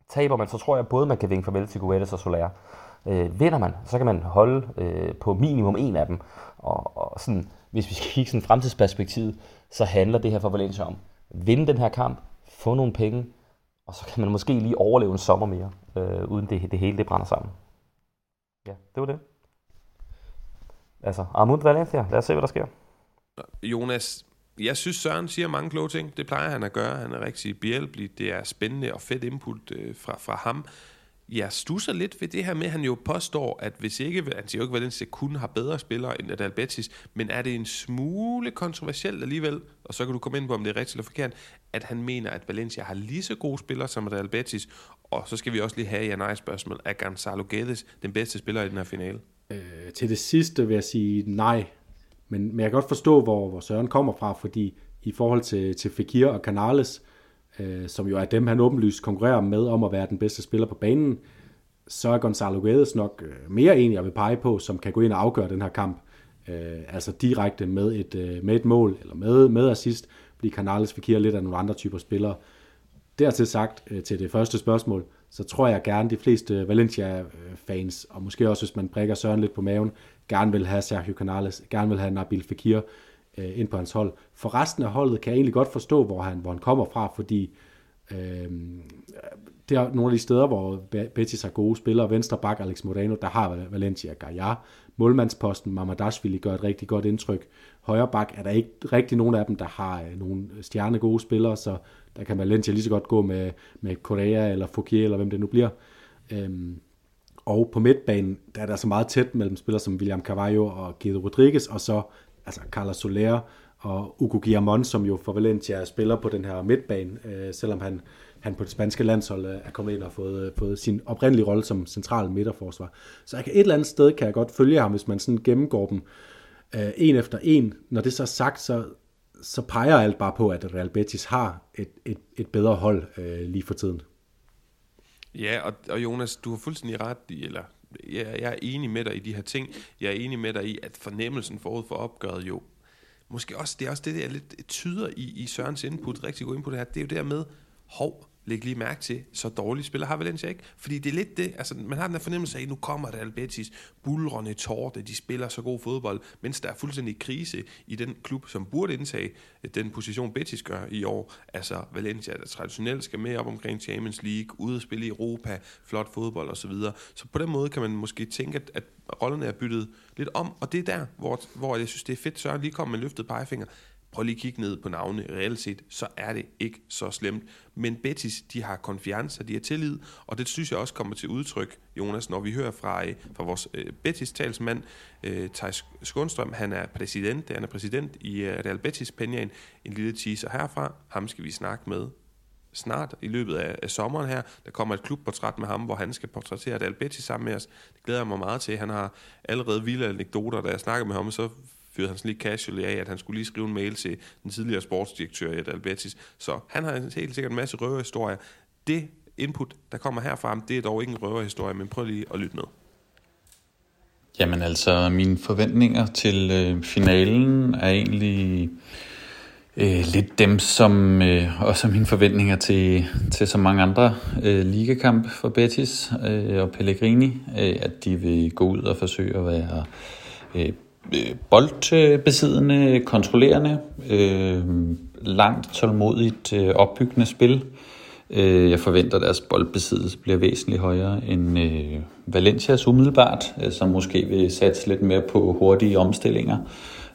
Taber man, så tror jeg både, man kan vinke farvel til Guedes og Soler. Øh, vinder man, så kan man holde øh, på minimum en af dem. Og, og sådan, hvis vi skal kigge sådan fremtidsperspektivet, så handler det her for Valencia om vinde den her kamp, få nogle penge, og så kan man måske lige overleve en sommer mere, øh, uden det, det hele det brænder sammen. Ja, det var det. Altså, Armund Valencia, lad os se, hvad der sker. Jonas, jeg synes, Søren siger mange kloge ting. Det plejer han at gøre. Han er rigtig behjælpelig. Det er spændende og fedt input øh, fra, fra ham. Jeg stusser lidt ved det her med, at han jo påstår, at hvis ikke, han siger jo ikke, hvordan Valencia kun har bedre spillere end Adal Betis, men er det en smule kontroversielt alligevel, og så kan du komme ind på, om det er rigtigt eller forkert, at han mener, at Valencia har lige så gode spillere som Adal Betis, og så skal vi også lige have ja nej spørgsmål. Er Gonzalo Guedes den bedste spiller i den her finale? Øh, til det sidste vil jeg sige nej. Men, men jeg kan godt forstå, hvor, hvor Søren kommer fra, fordi i forhold til, til Fekir og Canales, øh, som jo er dem, han åbenlyst konkurrerer med om at være den bedste spiller på banen, så er Gonzalo Guedes nok øh, mere en, jeg vil pege på, som kan gå ind og afgøre den her kamp. Øh, altså direkte med et, øh, med et mål, eller med, med assist, fordi Canales Fekir lidt af nogle andre typer spillere. Dertil sagt øh, til det første spørgsmål, så tror jeg gerne de fleste Valencia-fans, og måske også hvis man prikker Søren lidt på maven, gerne vil have Sergio Canales, gerne vil have Nabil Fekir øh, ind på hans hold. For resten af holdet kan jeg egentlig godt forstå, hvor han, hvor han kommer fra, fordi Øh, det er nogle af de steder, hvor Betis har gode spillere. Venstre bak Alex Moreno, der har Valencia Gaia. Målmandsposten Mamadashvili gør et rigtig godt indtryk. Højre bak er der ikke rigtig nogen af dem, der har øh, nogle stjerne gode spillere, så der kan Valencia lige så godt gå med, med Correa eller Fouquier, eller hvem det nu bliver. Øhm, og på midtbanen, der er der så meget tæt mellem spillere som William Carvalho og Guido Rodriguez, og så altså Carlos Soler og Hugo Guillamon, som jo for Valencia spiller på den her midtbane, øh, selvom han, han på det spanske landshold øh, er kommet ind og fået, øh, fået sin oprindelige rolle som central midterforsvar. Så jeg kan et eller andet sted kan jeg godt følge ham, hvis man sådan gennemgår dem øh, en efter en. Når det så er sagt, så, så peger alt bare på, at Real Betis har et, et, et bedre hold øh, lige for tiden. Ja, og, og Jonas, du har fuldstændig ret i, eller jeg, jeg er enig med dig i de her ting. Jeg er enig med dig i, at fornemmelsen forud for opgøret jo, måske også, det er også det, der lidt tyder i, i Sørens input, rigtig god input her, det er jo dermed, hov, læg lige mærke til, så dårlige spiller har Valencia ikke. Fordi det er lidt det, altså man har den der fornemmelse af, at nu kommer det Betis, bulrende tårte, de spiller så god fodbold, mens der er fuldstændig krise i den klub, som burde indtage den position Betis gør i år. Altså Valencia, der traditionelt skal med op omkring Champions League, ude at spille i Europa, flot fodbold osv. Så, så på den måde kan man måske tænke, at, at rollerne er byttet lidt om, og det er der, hvor, hvor jeg synes, det er fedt, Søren lige kommer med løftet pegefinger prøv lige at kigge ned på navne. Reelt set, så er det ikke så slemt. Men Betis, de har konfiance, de har tillid, og det synes jeg også kommer til udtryk, Jonas, når vi hører fra, øh, fra vores øh, Betis talsmand, uh, øh, Thijs Skundstrøm, Han er præsident, han er præsident i Real Betis Penjan, en lille teaser herfra. Ham skal vi snakke med snart i løbet af, af sommeren her. Der kommer et klubportræt med ham, hvor han skal portrættere Real Betis sammen med os. Det glæder jeg mig meget til. Han har allerede vilde anekdoter, da jeg snakker med ham, så fyrede han sådan lige casually af, at han skulle lige skrive en mail til den tidligere sportsdirektør i Albertis. Så han har helt sikkert en masse røverhistorier. Det input, der kommer herfra, det er dog ikke en røverhistorie, men prøv lige at lytte med. Jamen altså, mine forventninger til øh, finalen er egentlig øh, lidt dem, som øh, også er mine forventninger til, til så mange andre øh, ligakamp for Betis øh, og Pellegrini, øh, at de vil gå ud og forsøge at være øh, Øh, boldbesiddende, kontrollerende, øh, langt tålmodigt øh, opbyggende spil. Øh, jeg forventer, at deres boldbesiddelse bliver væsentligt højere end øh, Valencias umiddelbart, øh, som måske vil satse lidt mere på hurtige omstillinger.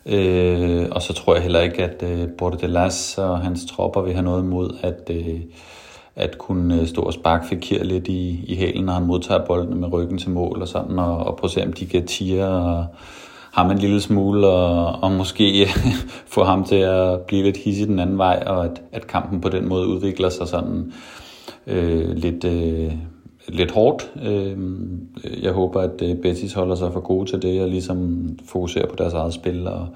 Øh, og så tror jeg heller ikke, at øh, Bordelas og hans tropper vil have noget imod at, øh, at kunne øh, stå og sparke Fekir lidt i, i hælen, når han modtager bolden med ryggen til mål og sådan, og, og prøve at se, om de kan tire og ham en lille smule, og, og måske få ham til at blive lidt hissig den anden vej, og at, at kampen på den måde udvikler sig sådan øh, lidt, øh, lidt hårdt. Øh, jeg håber, at øh, Betis holder sig for gode til det, og ligesom fokuserer på deres eget spil, og,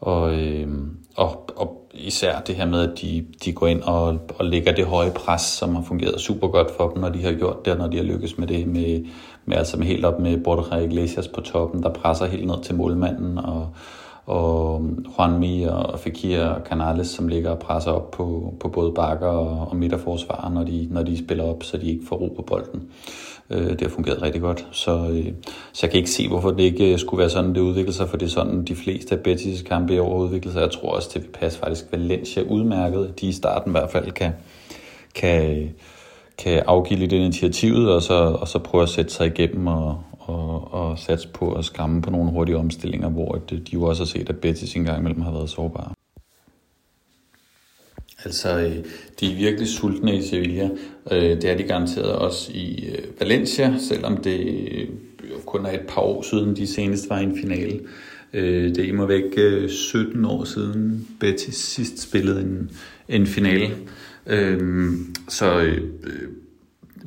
og, øh, og, og især det her med, at de, de går ind og, og lægger det høje pres, som har fungeret super godt for dem, når de har gjort det, når de har lykkes med det, med, med, altså med helt op med Borja Iglesias på toppen, der presser helt ned til målmanden, og, og øhm, Juanmi og Fekir og Canales, som ligger og presser op på, på både bakker og, og midterforsvarer, når de, når de spiller op, så de ikke får ro på bolden. Øh, det har fungeret rigtig godt, så, øh, så jeg kan ikke se, hvorfor det ikke øh, skulle være sådan, det udvikler sig, for det er sådan, de fleste af Betis' kampe i år udvikler sig. Jeg tror også, det vil passe faktisk Valencia udmærket. De i starten i hvert fald kan, kan, kan afgive lidt initiativet, og så, og så prøve at sætte sig igennem og, og, og satse på at skræmme på nogle hurtige omstillinger, hvor øh, de jo også har set, at Betis engang imellem har været sårbare. Altså, øh, de er virkelig sultne i Sevilla. Øh, det er de garanteret også i øh, Valencia, selvom det kun er et par år siden, de senest var i en finale. Det er imod væk 17 år siden Betis sidst spillede en, en finale. Øhm, så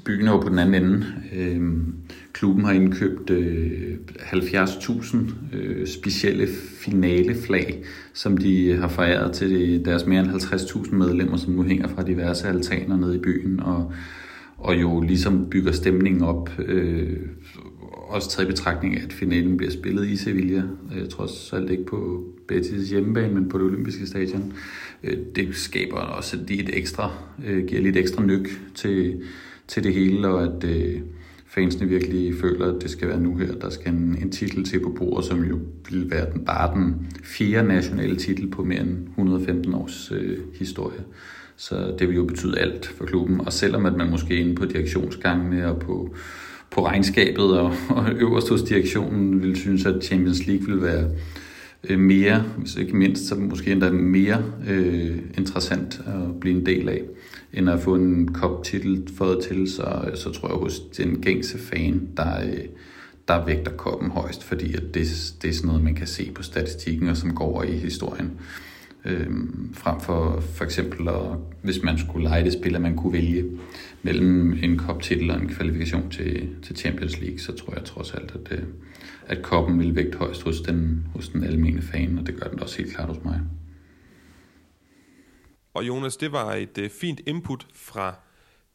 byen er jo på den anden ende. Øhm, Klubben har indkøbt øh, 70.000 øh, specielle finaleflag, som de har foræret til deres mere end 50.000 medlemmer, som nu hænger fra diverse altaner nede i byen, og, og jo ligesom bygger stemningen op. Øh, også taget i betragtning af, at finalen bliver spillet i Sevilla, øh, trods alt ikke på Betis hjemmebane, men på det olympiske stadion. Øh, det skaber også lidt et ekstra, øh, giver lidt ekstra nyk til, til det hele, og at øh, fansene virkelig føler, at det skal være nu her, der skal en, en titel til på bordet, som jo vil være den, bare den fjerde nationale titel på mere end 115 års øh, historie. Så det vil jo betyde alt for klubben, og selvom at man måske inde på direktionsgangene og på, på regnskabet og, og øverst hos direktionen vil synes, at Champions League vil være øh, mere, hvis ikke mindst, så måske endda mere øh, interessant at blive en del af, end at få en kop-titel fået til, så, så tror jeg hos den gængse fan, der, øh, der vægter koppen højst, fordi at det, det er sådan noget, man kan se på statistikken, og som går over i historien. Øhm, frem for for eksempel, at, hvis man skulle lege det spil, at man kunne vælge mellem en kop-titel og en kvalifikation til, til Champions League, så tror jeg trods alt, at, øh, at koppen vil vægte højst hos den, hos den almene fan, og det gør den også helt klart hos mig. Og Jonas, det var et uh, fint input fra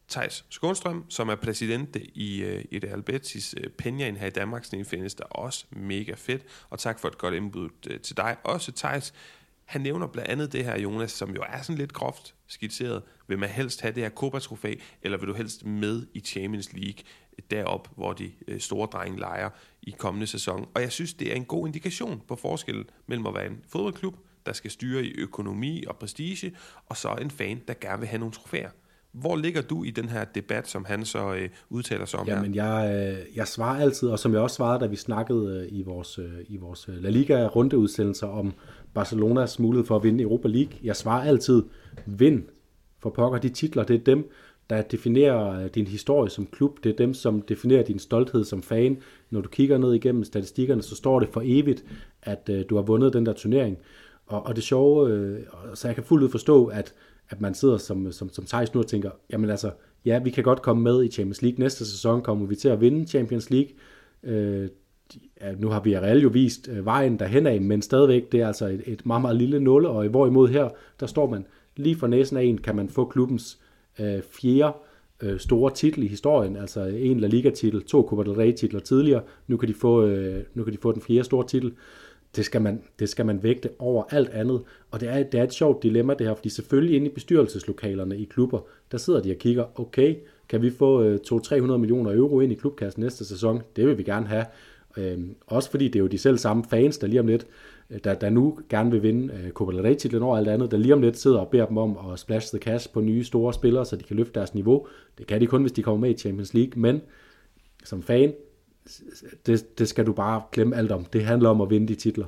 Thijs Skånstrøm, som er præsident i, uh, i Real Betis øh, uh, Penjaen her i Danmark. Sådan findes der også mega fedt. Og tak for et godt input uh, til dig. Også Thijs, han nævner blandt andet det her, Jonas, som jo er sådan lidt groft skitseret. Vil man helst have det her Copa-trofæ, eller vil du helst med i Champions League derop, hvor de store drenge leger i kommende sæson? Og jeg synes, det er en god indikation på forskellen mellem at være en fodboldklub, der skal styre i økonomi og prestige, og så en fan, der gerne vil have nogle trofæer. Hvor ligger du i den her debat, som han så øh, udtaler sig om Jamen, her? jeg, øh, jeg svarer altid, og som jeg også svarede, da vi snakkede øh, i vores, øh, i vores øh, La Liga-rundeudsendelser om Barcelonas mulighed for at vinde Europa League. Jeg svarer altid, vind for pokker de titler, det er dem, der definerer øh, din historie som klub. Det er dem, som definerer din stolthed som fan. Når du kigger ned igennem statistikkerne, så står det for evigt, at øh, du har vundet den der turnering. Og, og det sjove, øh, så jeg kan fuldt ud forstå, at, at man sidder som, som, som Thijs nu og tænker, jamen altså, ja, vi kan godt komme med i Champions League. Næste sæson kommer vi til at vinde Champions League. Øh, ja, nu har vi jo vist øh, vejen derhen af, men stadigvæk, det er altså et, et meget, meget lille nulle, og hvorimod her, der står man lige for næsen af en, kan man få klubbens øh, fjerde øh, store titel i historien, altså en La Liga-titel, to Copa del Rey-titler tidligere, nu kan, de få, øh, nu kan de få den fjerde store titel det skal man, det skal man vægte over alt andet. Og det er, det er et sjovt dilemma det her, fordi selvfølgelig inde i bestyrelseslokalerne i klubber, der sidder de og kigger, okay, kan vi få øh, 200-300 millioner euro ind i klubkassen næste sæson? Det vil vi gerne have. Øhm, også fordi det er jo de selv samme fans, der lige om lidt, Øh, der, der nu gerne vil vinde øh, Copa del Rey-titlen over alt andet, der lige om lidt sidder og beder dem om at splash the cash på nye store spillere, så de kan løfte deres niveau. Det kan de kun, hvis de kommer med i Champions League, men som fan, det, det skal du bare glemme alt om. Det handler om at vinde de titler.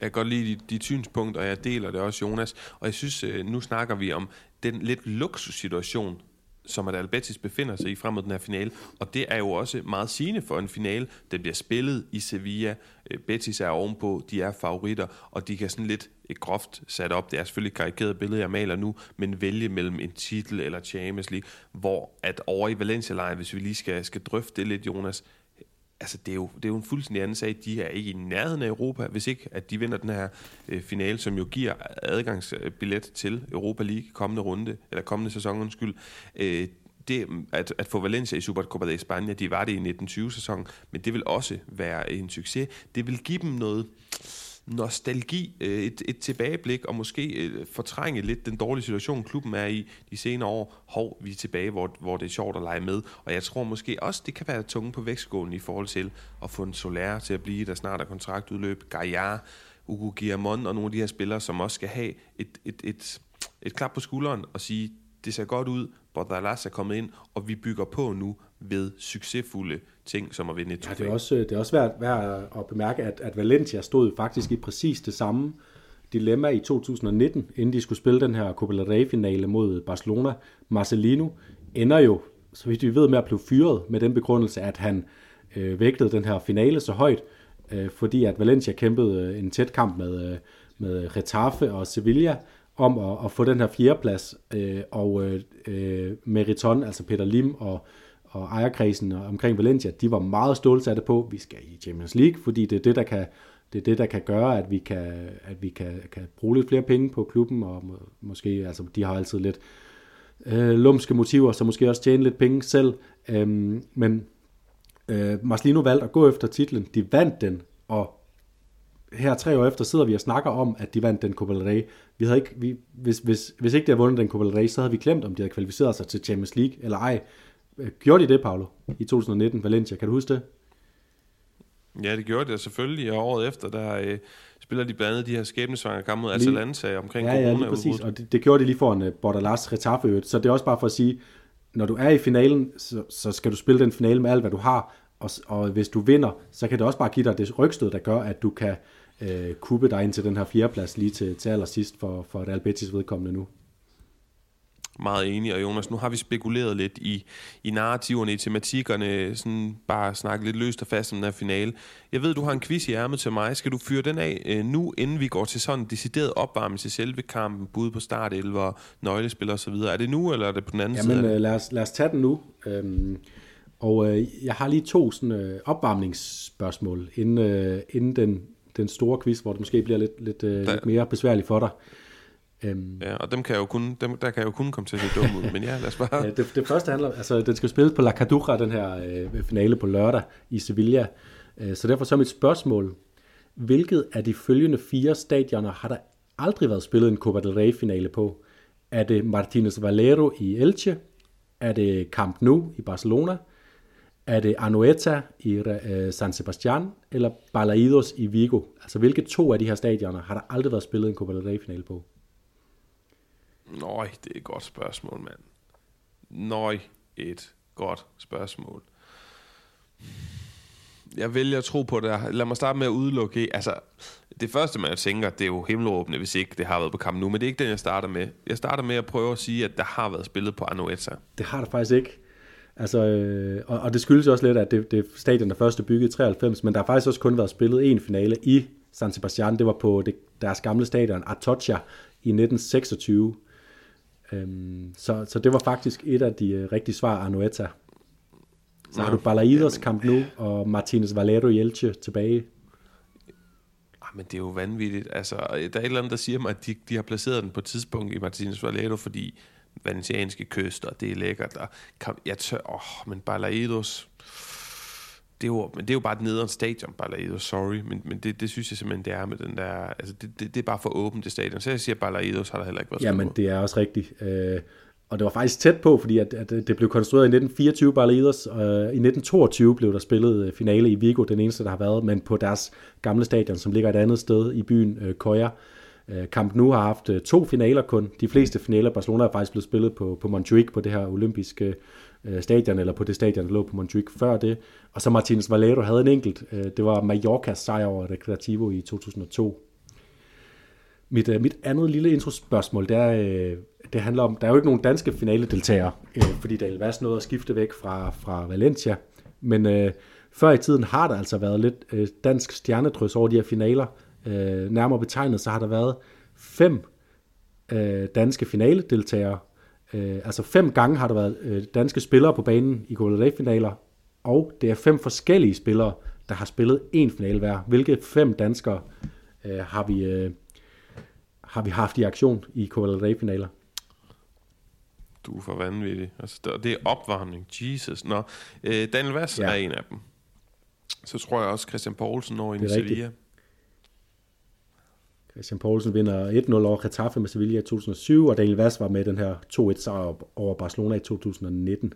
Jeg kan godt lide dit, dit synspunkt, og jeg deler det også, Jonas. Og jeg synes, øh, nu snakker vi om den lidt luksussituation, som at Albetis befinder sig i frem mod den her finale. Og det er jo også meget sigende for en finale. Den bliver spillet i Sevilla. Øh, Betis er ovenpå, de er favoritter, og de kan sådan lidt øh, groft sat op. Det er selvfølgelig et karikeret billede, jeg maler nu, men vælge mellem en titel eller Champions League, hvor at over i Valencia-lejen, hvis vi lige skal, skal drøfte det lidt, Jonas, altså det er, jo, det er jo en fuldstændig anden sag. De er ikke i nærheden af Europa, hvis ikke at de vinder den her øh, finale, som jo giver adgangsbillet til Europa League kommende runde, eller kommende sæson, undskyld. Øh, det, at, at få Valencia i Supercopa de España, de var det i 1920-sæsonen, men det vil også være en succes. Det vil give dem noget nostalgi, øh, et, et tilbageblik, og måske øh, fortrænge lidt den dårlige situation, klubben er i de senere år. Hov, vi er tilbage, hvor, hvor det er sjovt at lege med. Og jeg tror måske også, det kan være tunge på vægtskålen i forhold til at få en Soler til at blive, der snart er kontraktudløb. Gaia, Ugo Guillamon og nogle af de her spillere, som også skal have et, et, et, et klap på skulderen og sige, det ser godt ud, Bordalas er kommet ind, og vi bygger på nu ved succesfulde ting, som at vinde et ja, det er også, det er også værd, værd at bemærke, at, at Valencia stod faktisk i præcis det samme dilemma i 2019, inden de skulle spille den her Copa del Rey-finale mod Barcelona. Marcelino ender jo, så vidt vi ved, med at blive fyret med den begrundelse, at han øh, vægtede den her finale så højt, øh, fordi at Valencia kæmpede øh, en tæt kamp med, øh, med Retafe og Sevilla, om at, at få den her fjerdeplads, øh, og øh, Meriton, altså Peter Lim og, og ejerkredsen omkring Valencia, de var meget stålsatte på, at vi skal i Champions League, fordi det er det, der kan, det er det, der kan gøre, at vi kan, at vi kan, kan bruge lidt flere penge på klubben, og må, måske, altså de har altid lidt øh, lumske motiver, så måske også tjene lidt penge selv. Øhm, men øh, Marcelino valgte at gå efter titlen. De vandt den, og her tre år efter sidder vi og snakker om, at de vandt den Copa del Rey. Vi havde ikke, vi, hvis, hvis, hvis ikke de havde vundet den Copa del Rey, så havde vi glemt, om de havde kvalificeret sig til Champions League eller ej. Øh, gjorde de det, Paolo, i 2019, Valencia? Kan du huske det? Ja, det gjorde det selvfølgelig, og året efter, der øh, spiller de blandt andet de her skæbnesvanger kampe mod Atalanta omkring ja, ja, lige præcis. Og det, det gjorde de lige foran uh, Bordalas Retaffe, så det er også bare for at sige, når du er i finalen, så, så skal du spille den finale med alt, hvad du har, og, og hvis du vinder, så kan det også bare give dig det rygstød, der gør, at du kan øh, kubbe dig ind til den her fjerdeplads lige til, til allersidst for, for et Albetis vedkommende nu meget enig, og Jonas, nu har vi spekuleret lidt i, i narrativerne, i tematikkerne, sådan bare snakket lidt løst og fast om den her finale. Jeg ved, du har en quiz i ærmet til mig. Skal du fyre den af øh, nu, inden vi går til sådan en decideret opvarmning til selve kampen, bud på start 11, nøglespil og så videre? Er det nu, eller er det på den anden Jamen, side? Øh, lad, os, lad os tage den nu. Øhm, og øh, jeg har lige to sådan, øh, opvarmningsspørgsmål, inden, øh, inden den, den store quiz, hvor det måske bliver lidt, lidt, øh, lidt mere besværligt for dig. Øhm. Ja, og dem kan jeg jo kun, dem, der kan jeg jo kun komme til at se dumme ud, men ja, lad os bare... ja, det, det første handler, altså den skal spilles på La Cadura, den her øh, finale på lørdag i Sevilla. Øh, så derfor så mit spørgsmål, hvilket af de følgende fire stadioner har der aldrig været spillet en Copa del Rey finale på? Er det Martínez Valero i Elche? Er det Camp Nou i Barcelona? Er det Anoeta i øh, San Sebastian? Eller Balaidos i Vigo? Altså hvilke to af de her stadioner har der aldrig været spillet en Copa del Rey finale på? Nøj, det er et godt spørgsmål, mand. Nøj, et godt spørgsmål. Jeg vælger at tro på det. Lad mig starte med at udelukke. Altså, det første, man tænker, det er jo himmelråbende, hvis ikke det har været på kamp nu. Men det er ikke den, jeg starter med. Jeg starter med at prøve at sige, at der har været spillet på Anoeta. Det har der faktisk ikke. Altså, øh, og, og det skyldes også lidt, at det, det stadion der først bygget i 93, men der har faktisk også kun været spillet en finale i San Sebastian. Det var på det, deres gamle stadion, Atocha, i 1926. Øhm, så, så det var faktisk et af de uh, rigtige svar, Arnoeta. Så ja, har du Balaidos kamp nu, og Martinez Valero i Elche tilbage. Ah, men det er jo vanvittigt. Altså, der er et eller andet, der siger mig, at de, de har placeret den på et tidspunkt i Martinez Valero, fordi venetianske kyster, det er lækkert. Og jeg tør, åh, men Balaidos, det er jo, men det er jo bare et nederen stadion, Balaidos, sorry, men, men det, det synes jeg simpelthen, det er med den der, altså det, det, det er bare for åbent det stadion, så jeg siger, Balaidos har der heller ikke været Ja, men det er også rigtigt, øh, og det var faktisk tæt på, fordi at, at det blev konstrueret i 1924 Balaidos, og i 1922 blev der spillet øh, finale i Vigo, den eneste, der har været, men på deres gamle stadion, som ligger et andet sted i byen, øh, Koya. Øh, Camp Nou har haft to finaler kun. De fleste finaler Barcelona er faktisk blevet spillet på, på Montjuic, på det her olympiske øh, stadion, eller på det stadion, der lå på Montjuic før det. Og så Martins Valero havde en enkelt. Øh, det var Mallorcas sejr over Recreativo i 2002. Mit, øh, mit andet lille introspørgsmål, det, er, øh, det handler om, der er jo ikke nogen danske finaledeltagere, øh, fordi Daniel Vass nåede at skifte væk fra, fra Valencia. Men øh, før i tiden har der altså været lidt øh, dansk stjernedrys over de her finaler. Øh, nærmere betegnet, så har der været fem øh, danske finaledeltagere, Øh, altså fem gange har der været øh, danske spillere på banen i Copa finaler og det er fem forskellige spillere, der har spillet en finale hver. Hvilke fem danskere øh, har, vi, øh, har vi haft i aktion i Copa finaler Du er for vanvittig. Altså, det er opvarmning. Jesus. Nå, øh, Daniel Vass ja. er en af dem. Så tror jeg også Christian Poulsen når ind i Sevilla. Rigtigt. Christian Poulsen vinder 1-0 over Getafe med Sevilla i 2007, og Daniel Vass var med den her 2-1 sejr over Barcelona i 2019.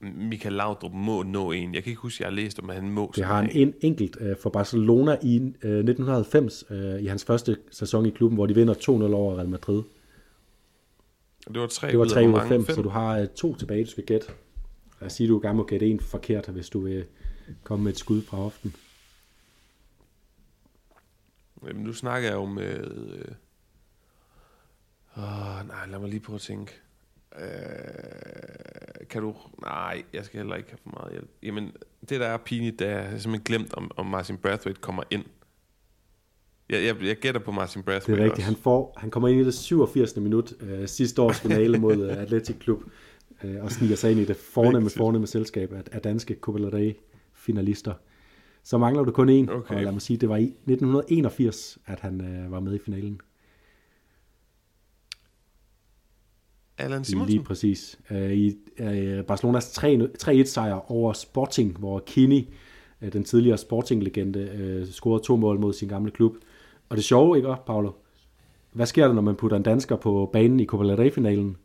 Michael Laudrup må nå en. Jeg kan ikke huske, at jeg har læst om, at han må. Det har han en enkelt uh, for Barcelona i uh, 1990, uh, i hans første sæson i klubben, hvor de vinder 2-0 over Real Madrid. Det var 3 det var 3 ud af 5, så du har uh, to tilbage, du skal gætte. Jeg siger, du gerne må gætte en forkert, hvis du vil komme med et skud fra hoften. Jamen, nu snakker jeg jo med... Øh... Oh, nej, lad mig lige prøve at tænke. Øh, kan du... Nej, jeg skal heller ikke have for meget hjælp. Jamen, det der er pinligt, det er, jeg simpelthen glemt, om, om Martin Brathwaite kommer ind. Jeg, jeg, jeg gætter på Martin Brathwaite Det er rigtigt. Han, får, han kommer ind i det 87. minut øh, sidste års finale mod uh, Atletic Klub øh, og sniger sig ind i det fornemme, fornemme selskab af, af danske Copa finalister så mangler du kun en, okay. og lad mig sige, det var i 1981, at han øh, var med i finalen. Allan Simonsen? Lige præcis. Øh, I øh, Barcelonas 3-1 sejr over Sporting, hvor Kini, øh, den tidligere Sporting-legende, øh, scorede to mål mod sin gamle klub. Og det sjove, ikke Paolo? Hvad sker der, når man putter en dansker på banen i Copa del Rey-finalen?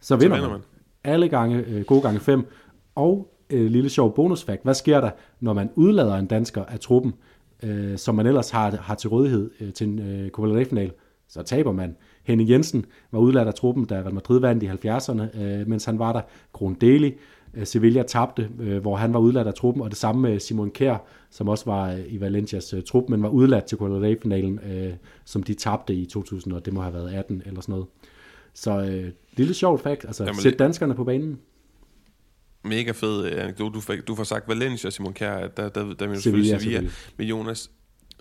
Så vinder, Så vinder man. man. Alle gange, øh, gode gange fem. Og øh, lille sjov bonusfakt. Hvad sker der, når man udlader en dansker af truppen? øh, som man ellers har, har til rådighed øh, til en øh, Copa så taber man. Henning Jensen var udladt af truppen, da Real Madrid vandt i 70'erne, øh, mens han var der. Kron Deli, øh, Sevilla tabte, øh, hvor han var udladt af truppen, og det samme med Simon Kjær, som også var øh, i Valencias øh, trup, men var udladt til Copa øh, som de tabte i 2000, og det må have været 18 eller sådan noget. Så øh, lille sjovt fact, altså Jamen, sæt danskerne på banen. Mega fed øh, anekdote. Du, fik, du får sagt Valencia, Simon Kjær, der, der, der, der er Sevilla, Sevilla. selvfølgelig. Men Jonas,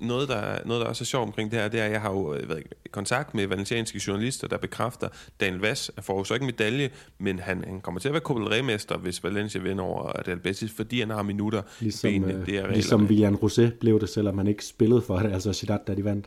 noget der, noget, der også er sjovt omkring det her, det er, at jeg har jo øh, været i kontakt med valencianske journalister, der bekræfter, Daniel Vass får jo så ikke en medalje, men han, han kommer til at være Copa hvis Valencia vinder over Real Betis, fordi han har minutter Ligesom, i benene. øh, Det er ligesom reglerne. William Rosé blev det, selvom han ikke spillede for det, altså Zidane, da de vandt.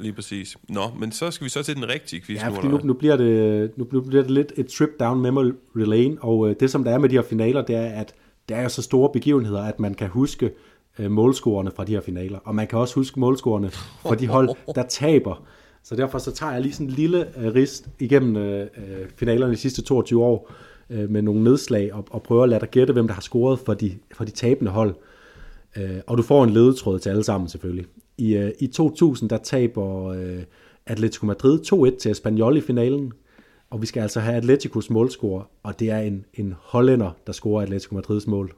Lige præcis. Nå, men så skal vi så til den rigtige quiz Ja, nu. fordi nu, nu, bliver det, nu bliver det lidt et trip down memory lane, og øh, det som der er med de her finaler, det er, at der er så store begivenheder, at man kan huske øh, målscorerne fra de her finaler, og man kan også huske målscorerne fra de hold, der taber. Så derfor så tager jeg lige sådan en lille øh, rist igennem øh, øh, finalerne de sidste 22 år, øh, med nogle nedslag, og, og prøver at lade dig gætte, hvem der har scoret for de, for de tabende hold. Øh, og du får en ledetråd til alle sammen selvfølgelig. I, øh, i 2000, der taber øh, Atletico Madrid 2-1 til Espanyol i finalen, og vi skal altså have Atleticos målscore, og det er en, en hollænder, der scorer Atletico Madrids mål.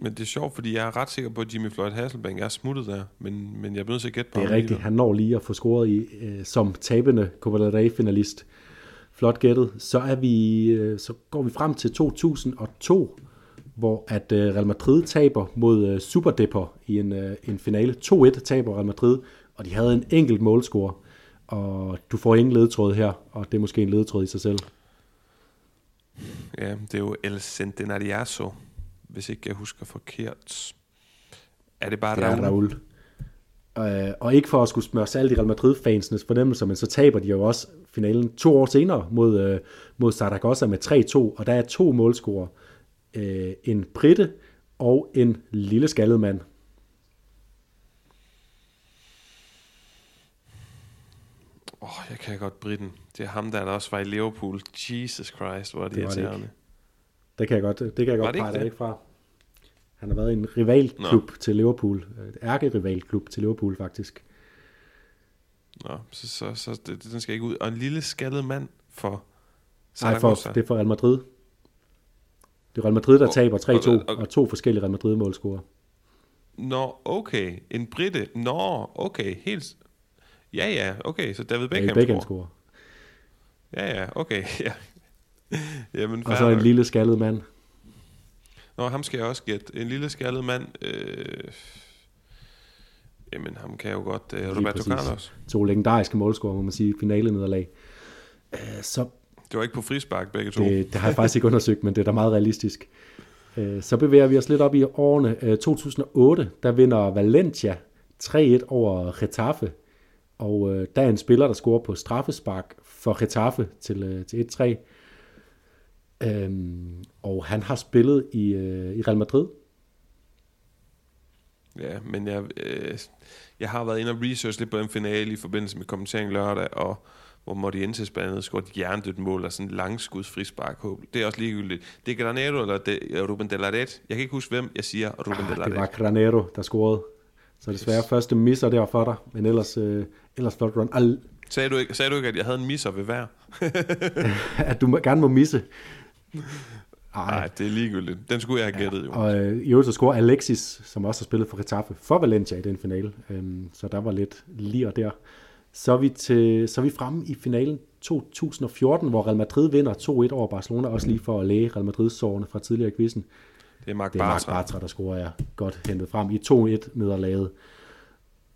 Men det er sjovt, fordi jeg er ret sikker på, at Jimmy Floyd Hasselbank er smuttet der, men, men jeg bliver nødt til at gætte på Det er ham rigtigt, han når lige at få scoret i, øh, som tabende Copa del Rey-finalist. Flot gættet. Så, er vi, øh, så går vi frem til 2002, hvor at øh, Real Madrid taber mod øh, Super Depor i en, øh, en finale. 2-1 taber Real Madrid, og de havde en enkelt målscore. Og du får ingen ledetråd her, og det er måske en ledetråd i sig selv. Ja, det er jo El Centenariazo, hvis ikke jeg husker forkert. Er det bare Raul? Raul. Øh, og ikke for at skulle smøre salt i Real Madrid-fansenes fornemmelser, men så taber de jo også finalen to år senere mod, øh, mod Zaragoza med 3-2, og der er to målscorer. Øh, en britte og en lille skaldet mand. Åh, oh, jeg kan godt Britten. Det er ham, der, også var i Liverpool. Jesus Christ, hvor er det, Det irriterende. Det kan jeg godt, det kan jeg Var godt pege ikke dig ikke fra. Han har været en rivalklub til Liverpool. Et ærkerivalklub til Liverpool, faktisk. Nå, så, så, så det, den skal ikke ud. Og en lille skaldet mand for Nej, for, det er for Real Madrid. Det er Real Madrid, der taber 3-2, og- og- og to forskellige Real Madrid-målscorer. Nå, okay. En britte. Nå, okay. Helt... Ja, ja, okay. Så David Beckham, Beckham, Beckham scorer. Ja, ja, okay. Ja. Jamen, Og så en lille skaldet mand. Nå, ham skal jeg også gætte. En lille skaldet mand. Øh... Jamen, ham kan jeg jo godt. Øh, Roberto. Carlos. To legendariske målscorer, må man sige, finale nederlag. Så Det var ikke på frispark, begge to. det, det har jeg faktisk ikke undersøgt, men det er da meget realistisk. Øh, Så bevæger vi os lidt op i årene. Øh, 2008, der vinder Valencia 3-1 over Getafe. Og øh, der er en spiller, der scorer på straffespark for Getafe til, øh, til 1-3. Øhm, og han har spillet i, øh, i Real Madrid. Ja, men jeg, øh, jeg har været inde og research lidt på den finale i forbindelse med kommentering lørdag, og hvor Morientes blandt andet scorede et jerndødt mål og sådan en langskuds frispark. Det er også ligegyldigt. Det er Granero eller det, Ruben de la Red. Jeg kan ikke huske, hvem jeg siger Ruben de la Ah, Det var Red. Granero, der scorede. Så desværre første misser der for dig, men ellers, øh, ellers flot run. Al, Sagde du, ikke, sagde du ikke, at jeg havde en misser ved hver? at du gerne må misse. Nej, Ej. det er ligegyldigt. Den skulle jeg have gættet, jo. Og øh, i øvrigt så scorer Alexis, som også har spillet for Getafe, for Valencia i den finale. Øhm, så der var lidt lige der. Så er, vi til, så er vi fremme i finalen 2014, hvor Real Madrid vinder 2-1 over Barcelona, også lige for at læge Real Madrids sårene fra tidligere i quizzen. Det er Mark Det er Marc Bartra. Bartra, der scorer jeg godt hentet frem i 2-1 nederlaget.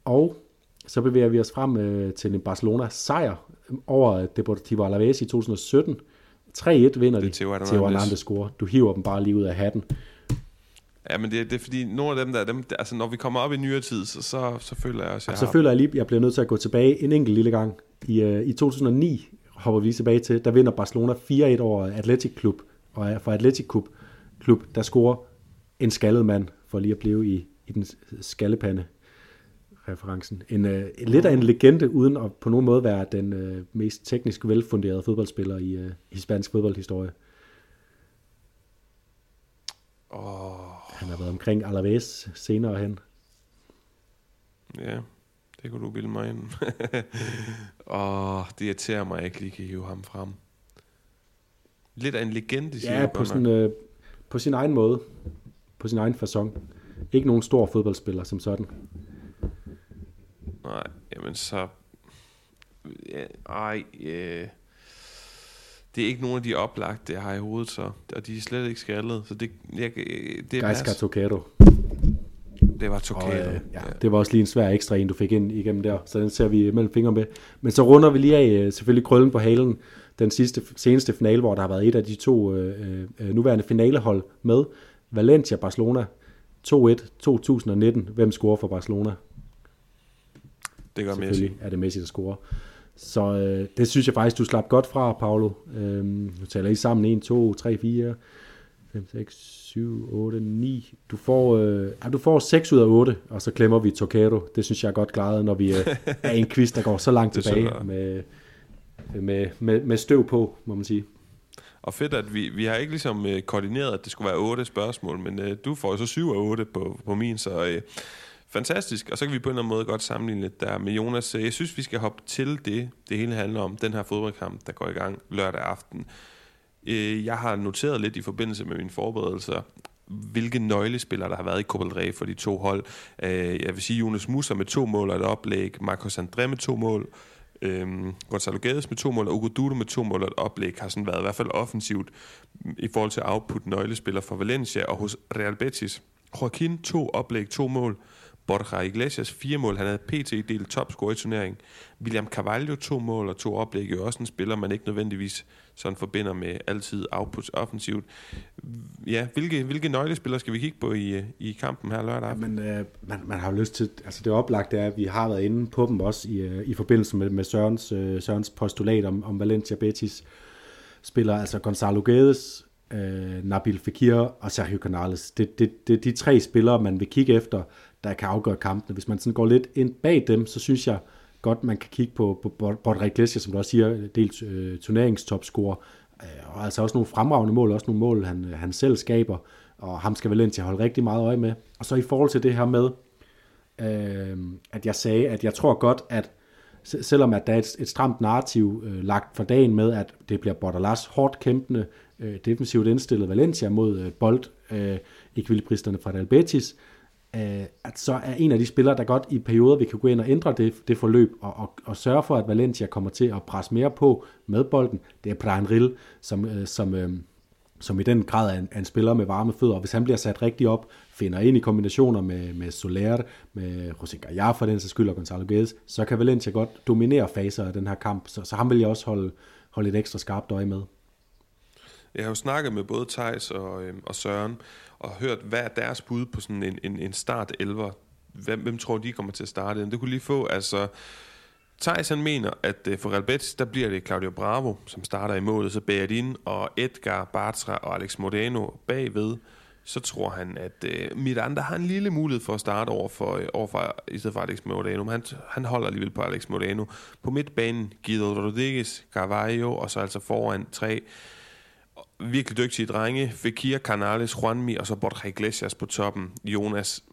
Og så bevæger vi os frem øh, til en Barcelona sejr over Deportivo Alaves i 2017. 3-1 vinder Det er de. Theo Hernandez. Theo Hernandez scorer. Du hiver dem bare lige ud af hatten. Ja, men det, det er fordi, nogle af dem der, dem, altså når vi kommer op i nyere tid, så, så, så føler jeg også, Og jeg så har... føler jeg lige, jeg bliver nødt til at gå tilbage en enkelt lille gang. I, øh, i 2009 hopper vi lige tilbage til, der vinder Barcelona 4-1 over Atletic Klub. Og for Atletic Klub, klub der scorer en skaldet mand, for lige at blive i, i den skaldepande referencen. En, øh, lidt af en legende, uden at på nogen måde være den øh, mest teknisk velfunderede fodboldspiller i øh, hispansk fodboldhistorie. Åh, Han har været omkring Alaves senere hen. Ja, det kunne du bilde mig ind. og det irriterer mig, at jeg ikke lige kan hive ham frem. Lidt af en legende, siger Ja, du på, nok. øh, på sin egen måde. På sin egen façon. Ikke nogen stor fodboldspiller som sådan. Nej, jamen så... Ja, ej, øh, det er ikke nogen af de oplagte, jeg har i hovedet, så. Og de er slet ikke skaldet, så det, jeg, det, er Geiska det var Og, Tokado. øh, ja, det var også lige en svær ekstra en, du fik ind igennem der, så den ser vi mellem fingre med. Men så runder vi lige af, øh, selvfølgelig krøllen på halen, den sidste, seneste finale, hvor der har været et af de to øh, øh, nuværende finalehold med. Valencia-Barcelona 2-1 2019. Hvem scorer for Barcelona? det gør Messi. Selvfølgelig er det Messi, der scorer. Så øh, det synes jeg faktisk, du slap godt fra, Paolo. Øhm, nu taler I sammen 1, 2, 3, 4, 5, 6, 7, 8, 9. Du får, øh, ja, du får 6 ud af 8, og så klemmer vi Tokado. Det synes jeg er godt klaret, når vi øh, er i en quiz, der går så langt tilbage med, med, med, med støv på, må man sige. Og fedt, at vi, vi har ikke ligesom øh, koordineret, at det skulle være otte spørgsmål, men øh, du får jo så syv af otte på, på min, så øh, fantastisk. Og så kan vi på en eller anden måde godt sammenligne lidt der med Jonas. Jeg synes, vi skal hoppe til det, det hele handler om, den her fodboldkamp, der går i gang lørdag aften. Øh, jeg har noteret lidt i forbindelse med mine forberedelser, hvilke nøglespillere, der har været i Copa del Rey for de to hold. Øh, jeg vil sige, Jonas Musa med to mål og et oplæg, Marcos André med to mål, Øhm, Gonzalo Gades med to mål, og Ugo med to mål og et oplæg har sådan været i hvert fald offensivt i forhold til output nøglespiller for Valencia og hos Real Betis. Joaquin to oplæg, to mål. Borja Iglesias fire mål. Han havde pt. delt topscorer i turneringen. William Carvalho to mål og to oplæg. Jo også en spiller, man ikke nødvendigvis sådan forbinder med altid outputs offensivt. Ja, hvilke, hvilke nøglespillere skal vi kigge på i, øh, i kampen her lørdag? Ja, aften? men øh, man, man har jo lyst til, altså det oplagte er, at vi har været inde på dem også i, øh, i forbindelse med, med Sørens, øh, Sørens postulat om, om Valencia Betis spiller, altså Gonzalo Guedes, øh, Nabil Fekir og Sergio Canales. Det, det, det er de tre spillere, man vil kigge efter, der kan afgøre kampene. Hvis man sådan går lidt ind bag dem, så synes jeg godt, man kan kigge på, på Borja Iglesias, som du også siger, dels øh, turneringstopscorer, øh, og altså også nogle fremragende mål, også nogle mål, han, han selv skaber, og ham skal Valencia holde rigtig meget øje med. Og så i forhold til det her med, øh, at jeg sagde, at jeg tror godt, at selvom at der er et, et stramt narrativ øh, lagt for dagen med, at det bliver Bordalas hårdt kæmpende, øh, defensivt indstillet Valencia mod øh, bold øh, ekvilibristerne fra Real Betis, øh, Øh, at så er en af de spillere, der godt i perioder vi kan gå ind og ændre det, det forløb, og, og, og sørge for, at Valencia kommer til at presse mere på med bolden, det er Brian Rill, som, øh, som, øh, som i den grad er en, er en spiller med varme fødder, og hvis han bliver sat rigtigt op, finder ind i kombinationer med, med Soler, med José Gallar for den sags skyld, og Gonzalo Guedes, så kan Valencia godt dominere faser af den her kamp, så, så ham vil jeg også holde, holde et ekstra skarpt øje med. Jeg har jo snakket med både Tejs og, øh, og Søren, og hørt, hvad er deres bud på sådan en, en, en start 11. Hvem, hvem tror de kommer til at starte? Det kunne lige få, altså... Thijs han mener, at øh, for Real Betis, der bliver det Claudio Bravo, som starter i målet, så Beadin og Edgar Bartra og Alex Moreno bagved. Så tror han, at øh, Miranda har en lille mulighed for at starte over for, øh, over for i stedet for Alex Moreno, Men han, han holder alligevel på Alex Moreno. På midtbanen, Guido Rodriguez, Carvalho, og så altså foran tre virkelig dygtige drenge. Fekir, Canales, Juanmi og så Borja Iglesias på toppen. Jonas,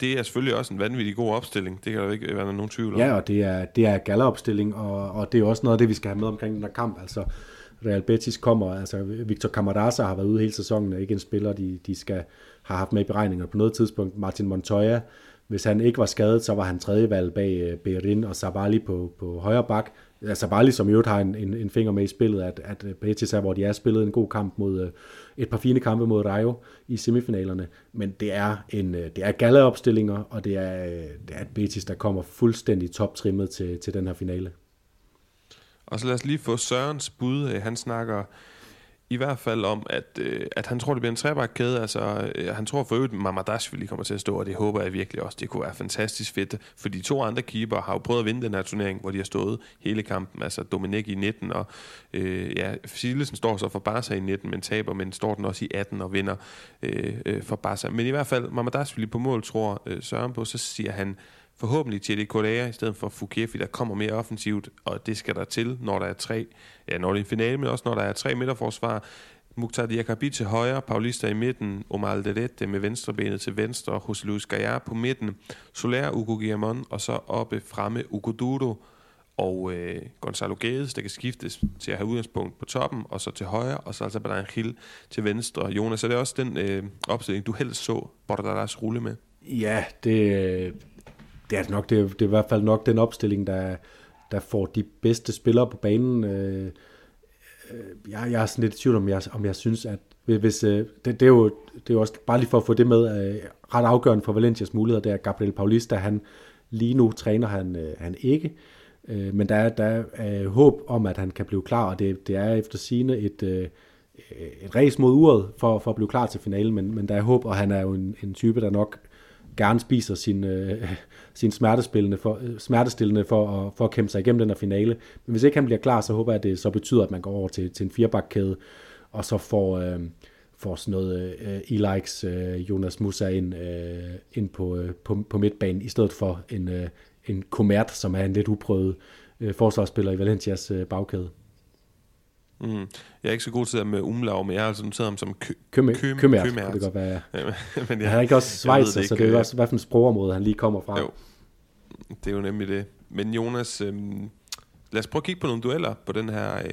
det er selvfølgelig også en vanvittig god opstilling. Det kan der ikke være nogen tvivl om. Ja, og det er, det er galleropstilling, og, og det er også noget af det, vi skal have med omkring den her kamp. Altså, Real Betis kommer, altså Victor Camarasa har været ude hele sæsonen, er ikke en spiller, de, de skal have haft med i beregninger på noget tidspunkt. Martin Montoya, hvis han ikke var skadet, så var han tredje valg bag øh, Berin og Sabali på, på højre bak altså bare som i øvrigt har en, en, en finger med i spillet, at, at øh, Betis er, hvor de er spillet en god kamp mod øh, et par fine kampe mod Rayo i semifinalerne. Men det er, en, øh, det er galaopstillinger, og det er, det er et Betis, der kommer fuldstændig toptrimmet til, til den her finale. Og så lad os lige få Sørens bud. Han snakker i hvert fald om, at, øh, at han tror, det bliver en trebakkæde. Altså, øh, han tror for øvrigt, at Mamadashvili kommer til at stå, og det håber jeg virkelig også. Det kunne være fantastisk fedt. For de to andre keeper har jo prøvet at vinde den her turnering, hvor de har stået hele kampen. Altså Dominik i 19, og øh, ja, Silesen står så for Barca i 19, men taber, men står den også i 18 og vinder øh, øh, for Barca. Men i hvert fald, Mamadashvili på mål, tror øh, Søren på, så siger han, forhåbentlig til Korea i stedet for Fukefi, der kommer mere offensivt, og det skal der til, når der er tre, ja, når det er en finale, men også når der er tre midterforsvar. Mukhtar Diakabi til højre, Paulista i midten, Omar Alderete med venstrebenet til venstre, José Luis Gallar på midten, Soler, Ugo Guillamon, og så oppe fremme Ugo Duro og øh, Gonzalo Guedes, der kan skiftes til at have udgangspunkt på toppen, og så til højre, og så altså Badan Hill til venstre. Jonas, er det også den øh, opstilling, du helst så Bordalas rulle med? Ja, det, det er altså nok. Det, det er i hvert fald nok den opstilling, der, der får de bedste spillere på banen. Øh, øh, jeg, jeg er sådan lidt i tvivl om, jeg, om jeg synes, at hvis, øh, det, det, er jo, det er jo også bare lige for at få det med, øh, ret afgørende for Valencias muligheder, det er Gabriel Paulista, han lige nu træner han, øh, han ikke, øh, men der er, der er øh, håb om, at han kan blive klar, og det, det er efter sine et, øh, et race mod uret for, for at blive klar til finalen, men, men der er håb, og han er jo en, en type, der nok gerne spiser sin, øh, sin smertestillende for, øh, smertestillende for, at, for at kæmpe sig igennem den her finale. Men hvis ikke han bliver klar, så håber jeg, at det så betyder, at man går over til, til en firebakkæde, og så får, øh, får sådan noget øh, e-likes øh, Jonas Musa ind, øh, ind på, øh, på, på midtbanen, i stedet for en, øh, en Komert, som er en lidt uprøvet øh, forsvarsspiller i Valencias øh, bagkæde. Mm. Jeg er ikke så god til det med umlaug, men jeg har altså noteret ham som kø- kømært, kø- kømært, kømært. det godt være. men jeg, han er ikke også svejser, så det er også, hvad for en sprogområde han lige kommer fra. Jo, det er jo nemlig det. Men Jonas, øhm, lad os prøve at kigge på nogle dueller på den her øh,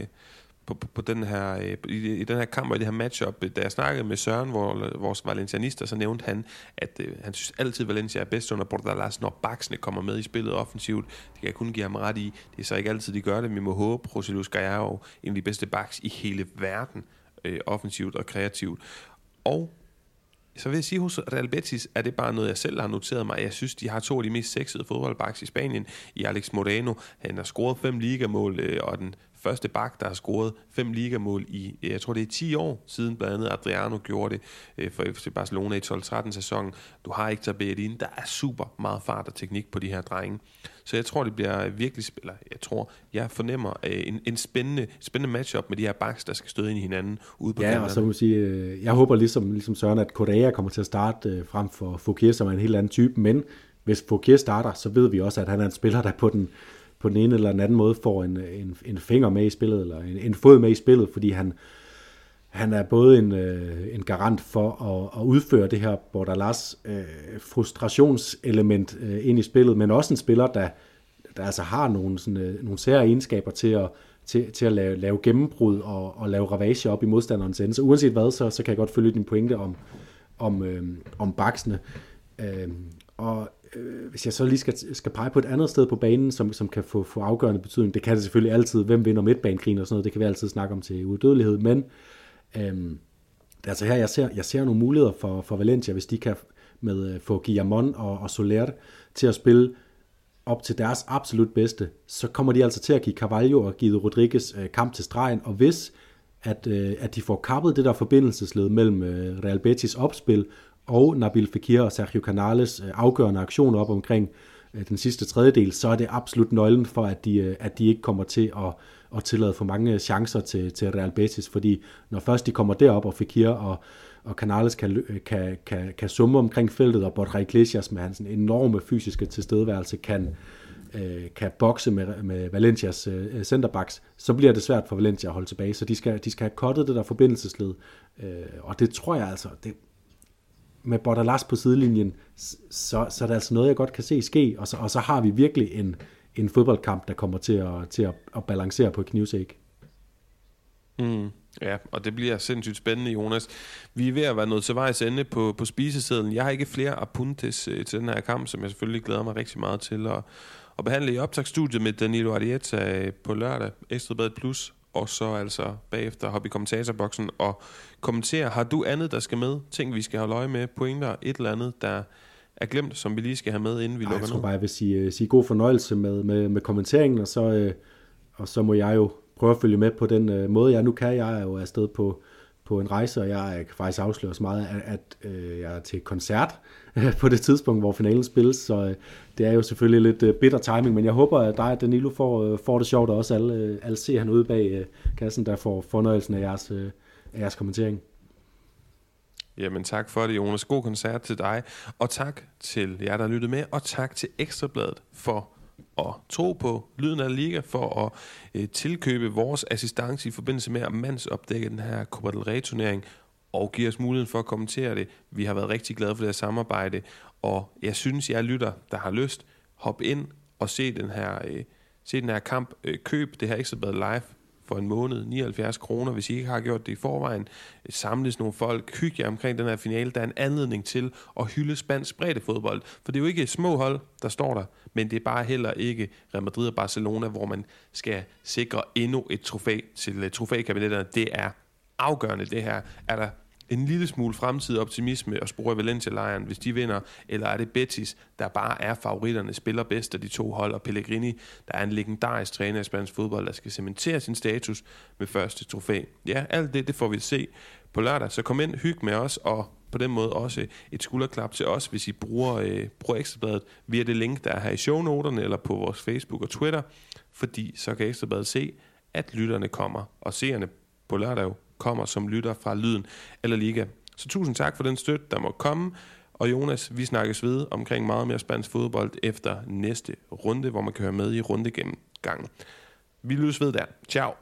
på, på, på den her, øh, i, i den her kamp og i det her matchup. Øh, da jeg snakkede med Søren, hvor, vores valencianister, så nævnte han, at øh, han synes altid, Valencia er bedst under Bordalas, når baksene kommer med i spillet offensivt. Det kan jeg kun give ham ret i. Det er så ikke altid, de gør det. Vi må håbe, Rosilus Gallardo, en af de bedste baks i hele verden, øh, offensivt og kreativt. Og så vil jeg sige, hos Real Betis er det bare noget, jeg selv har noteret mig. Jeg synes, de har to af de mest sexede fodboldbacks i Spanien. I Alex Moreno, han har scoret fem ligamål, øh, og den første bak, der har scoret fem ligamål i, jeg tror det er 10 år siden, blandt andet Adriano gjorde det øh, for FC Barcelona i 12-13 sæsonen. Du har ikke Bellerin, der er super meget fart og teknik på de her drenge. Så jeg tror, det bliver virkelig, eller jeg tror, jeg fornemmer øh, en, en spændende, spændende matchup med de her backs, der skal støde ind i hinanden ude på Ja, kanterne. og så må sige, øh, jeg håber ligesom, ligesom Søren, at Correa kommer til at starte frem for Fouquier, som er en helt anden type, men hvis Fouquier starter, så ved vi også, at han er en spiller, der på den, på den ene eller den anden måde får en, en, en finger med i spillet, eller en, en fod med i spillet, fordi han, han er både en, øh, en garant for at, at udføre det her Bordalas øh, frustrationselement øh, ind i spillet, men også en spiller, der, der altså har nogle, sådan, øh, nogle sære egenskaber til at, til, til at lave, lave gennembrud og, og lave ravage op i modstanderens ende. Så uanset hvad, så, så kan jeg godt følge din pointe om, om, øh, om baksene. Øh, og øh, hvis jeg så lige skal, skal pege på et andet sted på banen, som, som kan få, få afgørende betydning, det kan det selvfølgelig altid, hvem vinder midtbanekrigen og sådan noget, det kan vi altid snakke om til udødelighed, men øh, det er altså her, jeg ser, jeg ser nogle muligheder for, for Valencia, hvis de kan med, øh, få Guillamon og, og Soler til at spille op til deres absolut bedste, så kommer de altså til at give Carvalho og Guido Rodriguez øh, kamp til stregen, og hvis at, øh, at de får kappet det der forbindelsesled mellem øh, Real Betis opspil og Nabil Fekir og Sergio Canales øh, afgørende aktioner op omkring øh, den sidste tredjedel, så er det absolut nøglen for, at de, øh, at de ikke kommer til at, at tillade for mange chancer til, til Real Betis, fordi når først de kommer derop, og Fekir og, og Canales kan, kan, kan, kan summe omkring feltet, og Borja Iglesias med hans enorme fysiske tilstedeværelse kan, kan bokse med, med Valencias centerbacks, så bliver det svært for Valencia at holde tilbage. Så de skal, de skal have kottet det der forbindelsesled. Og det tror jeg altså, det, med Bordalas på sidelinjen, så, så er det altså noget, jeg godt kan se ske, og så, og så har vi virkelig en, en fodboldkamp, der kommer til at, til at, at balancere på et knivsæk. Mm, ja, og det bliver sindssygt spændende, Jonas. Vi er ved at være nået til vejs ende på, på spisesedlen. Jeg har ikke flere apuntes øh, til den her kamp, som jeg selvfølgelig glæder mig rigtig meget til at, at behandle i optagsstudiet med Danilo Arieta øh, på lørdag, Ekstrabladet Plus, og så altså bagefter hoppe i kommentatorboksen og kommentere. Har du andet, der skal med? Ting, vi skal holde øje med? Pointer? Et eller andet, der er glemt, som vi lige skal have med, inden vi Ej, lukker Jeg tror ned? bare, jeg vil sige, sige god fornøjelse med, med, med kommenteringen, og så, øh, og så må jeg jo prøve at følge med på den øh, måde, jeg nu kan. Jeg er jo afsted på, på en rejse, og jeg kan faktisk afsløre så meget, at, at øh, jeg er til koncert på det tidspunkt, hvor finalen spilles, så øh, det er jo selvfølgelig lidt øh, bitter timing, men jeg håber, at dig og Danilo får, øh, får det sjovt, og også alle, alle ser han ude bag kassen, der får fornøjelsen af jeres, af jeres kommentering. Jamen tak for det, Jonas. God koncert til dig, og tak til jer, der lyttede med, og tak til Ekstrabladet for at tro på Lyden af Liga for at øh, tilkøbe vores assistance i forbindelse med at mandsopdække den her Copa del Rey turnering og giver os muligheden for at kommentere det. Vi har været rigtig glade for det her samarbejde, og jeg synes, jeg lytter, der har lyst, hop ind og se den her, øh, se den her kamp. Øh, køb det her Ekstrabladet live for en måned, 79 kroner, hvis I ikke har gjort det i forvejen. Øh, samles nogle folk, hygge jer omkring den her finale. Der er en anledning til at hylde spansk fodbold. For det er jo ikke små hold, der står der, men det er bare heller ikke Real Madrid og Barcelona, hvor man skal sikre endnu et trofæ til øh, trofækabinetterne. Det er afgørende det her. Er der en lille smule fremtidig optimisme og spore Valencia-lejren, hvis de vinder, eller er det Betis, der bare er favoritterne, spiller bedst af de to hold, og Pellegrini, der er en legendarisk træner i spansk fodbold, der skal cementere sin status med første trofæ. Ja, alt det, det får vi se på lørdag, så kom ind, hyg med os, og på den måde også et skulderklap til os, hvis I bruger, øh, bruger Ekstrabladet via det link, der er her i shownoterne, eller på vores Facebook og Twitter, fordi så kan Ekstrabladet se, at lytterne kommer, og seerne på lørdag kommer som lytter fra Lyden eller Liga. Så tusind tak for den støtte, der må komme. Og Jonas, vi snakkes ved omkring meget mere spansk fodbold efter næste runde, hvor man kan høre med i runde gennem gangen. Vi lyttes ved der. Ciao.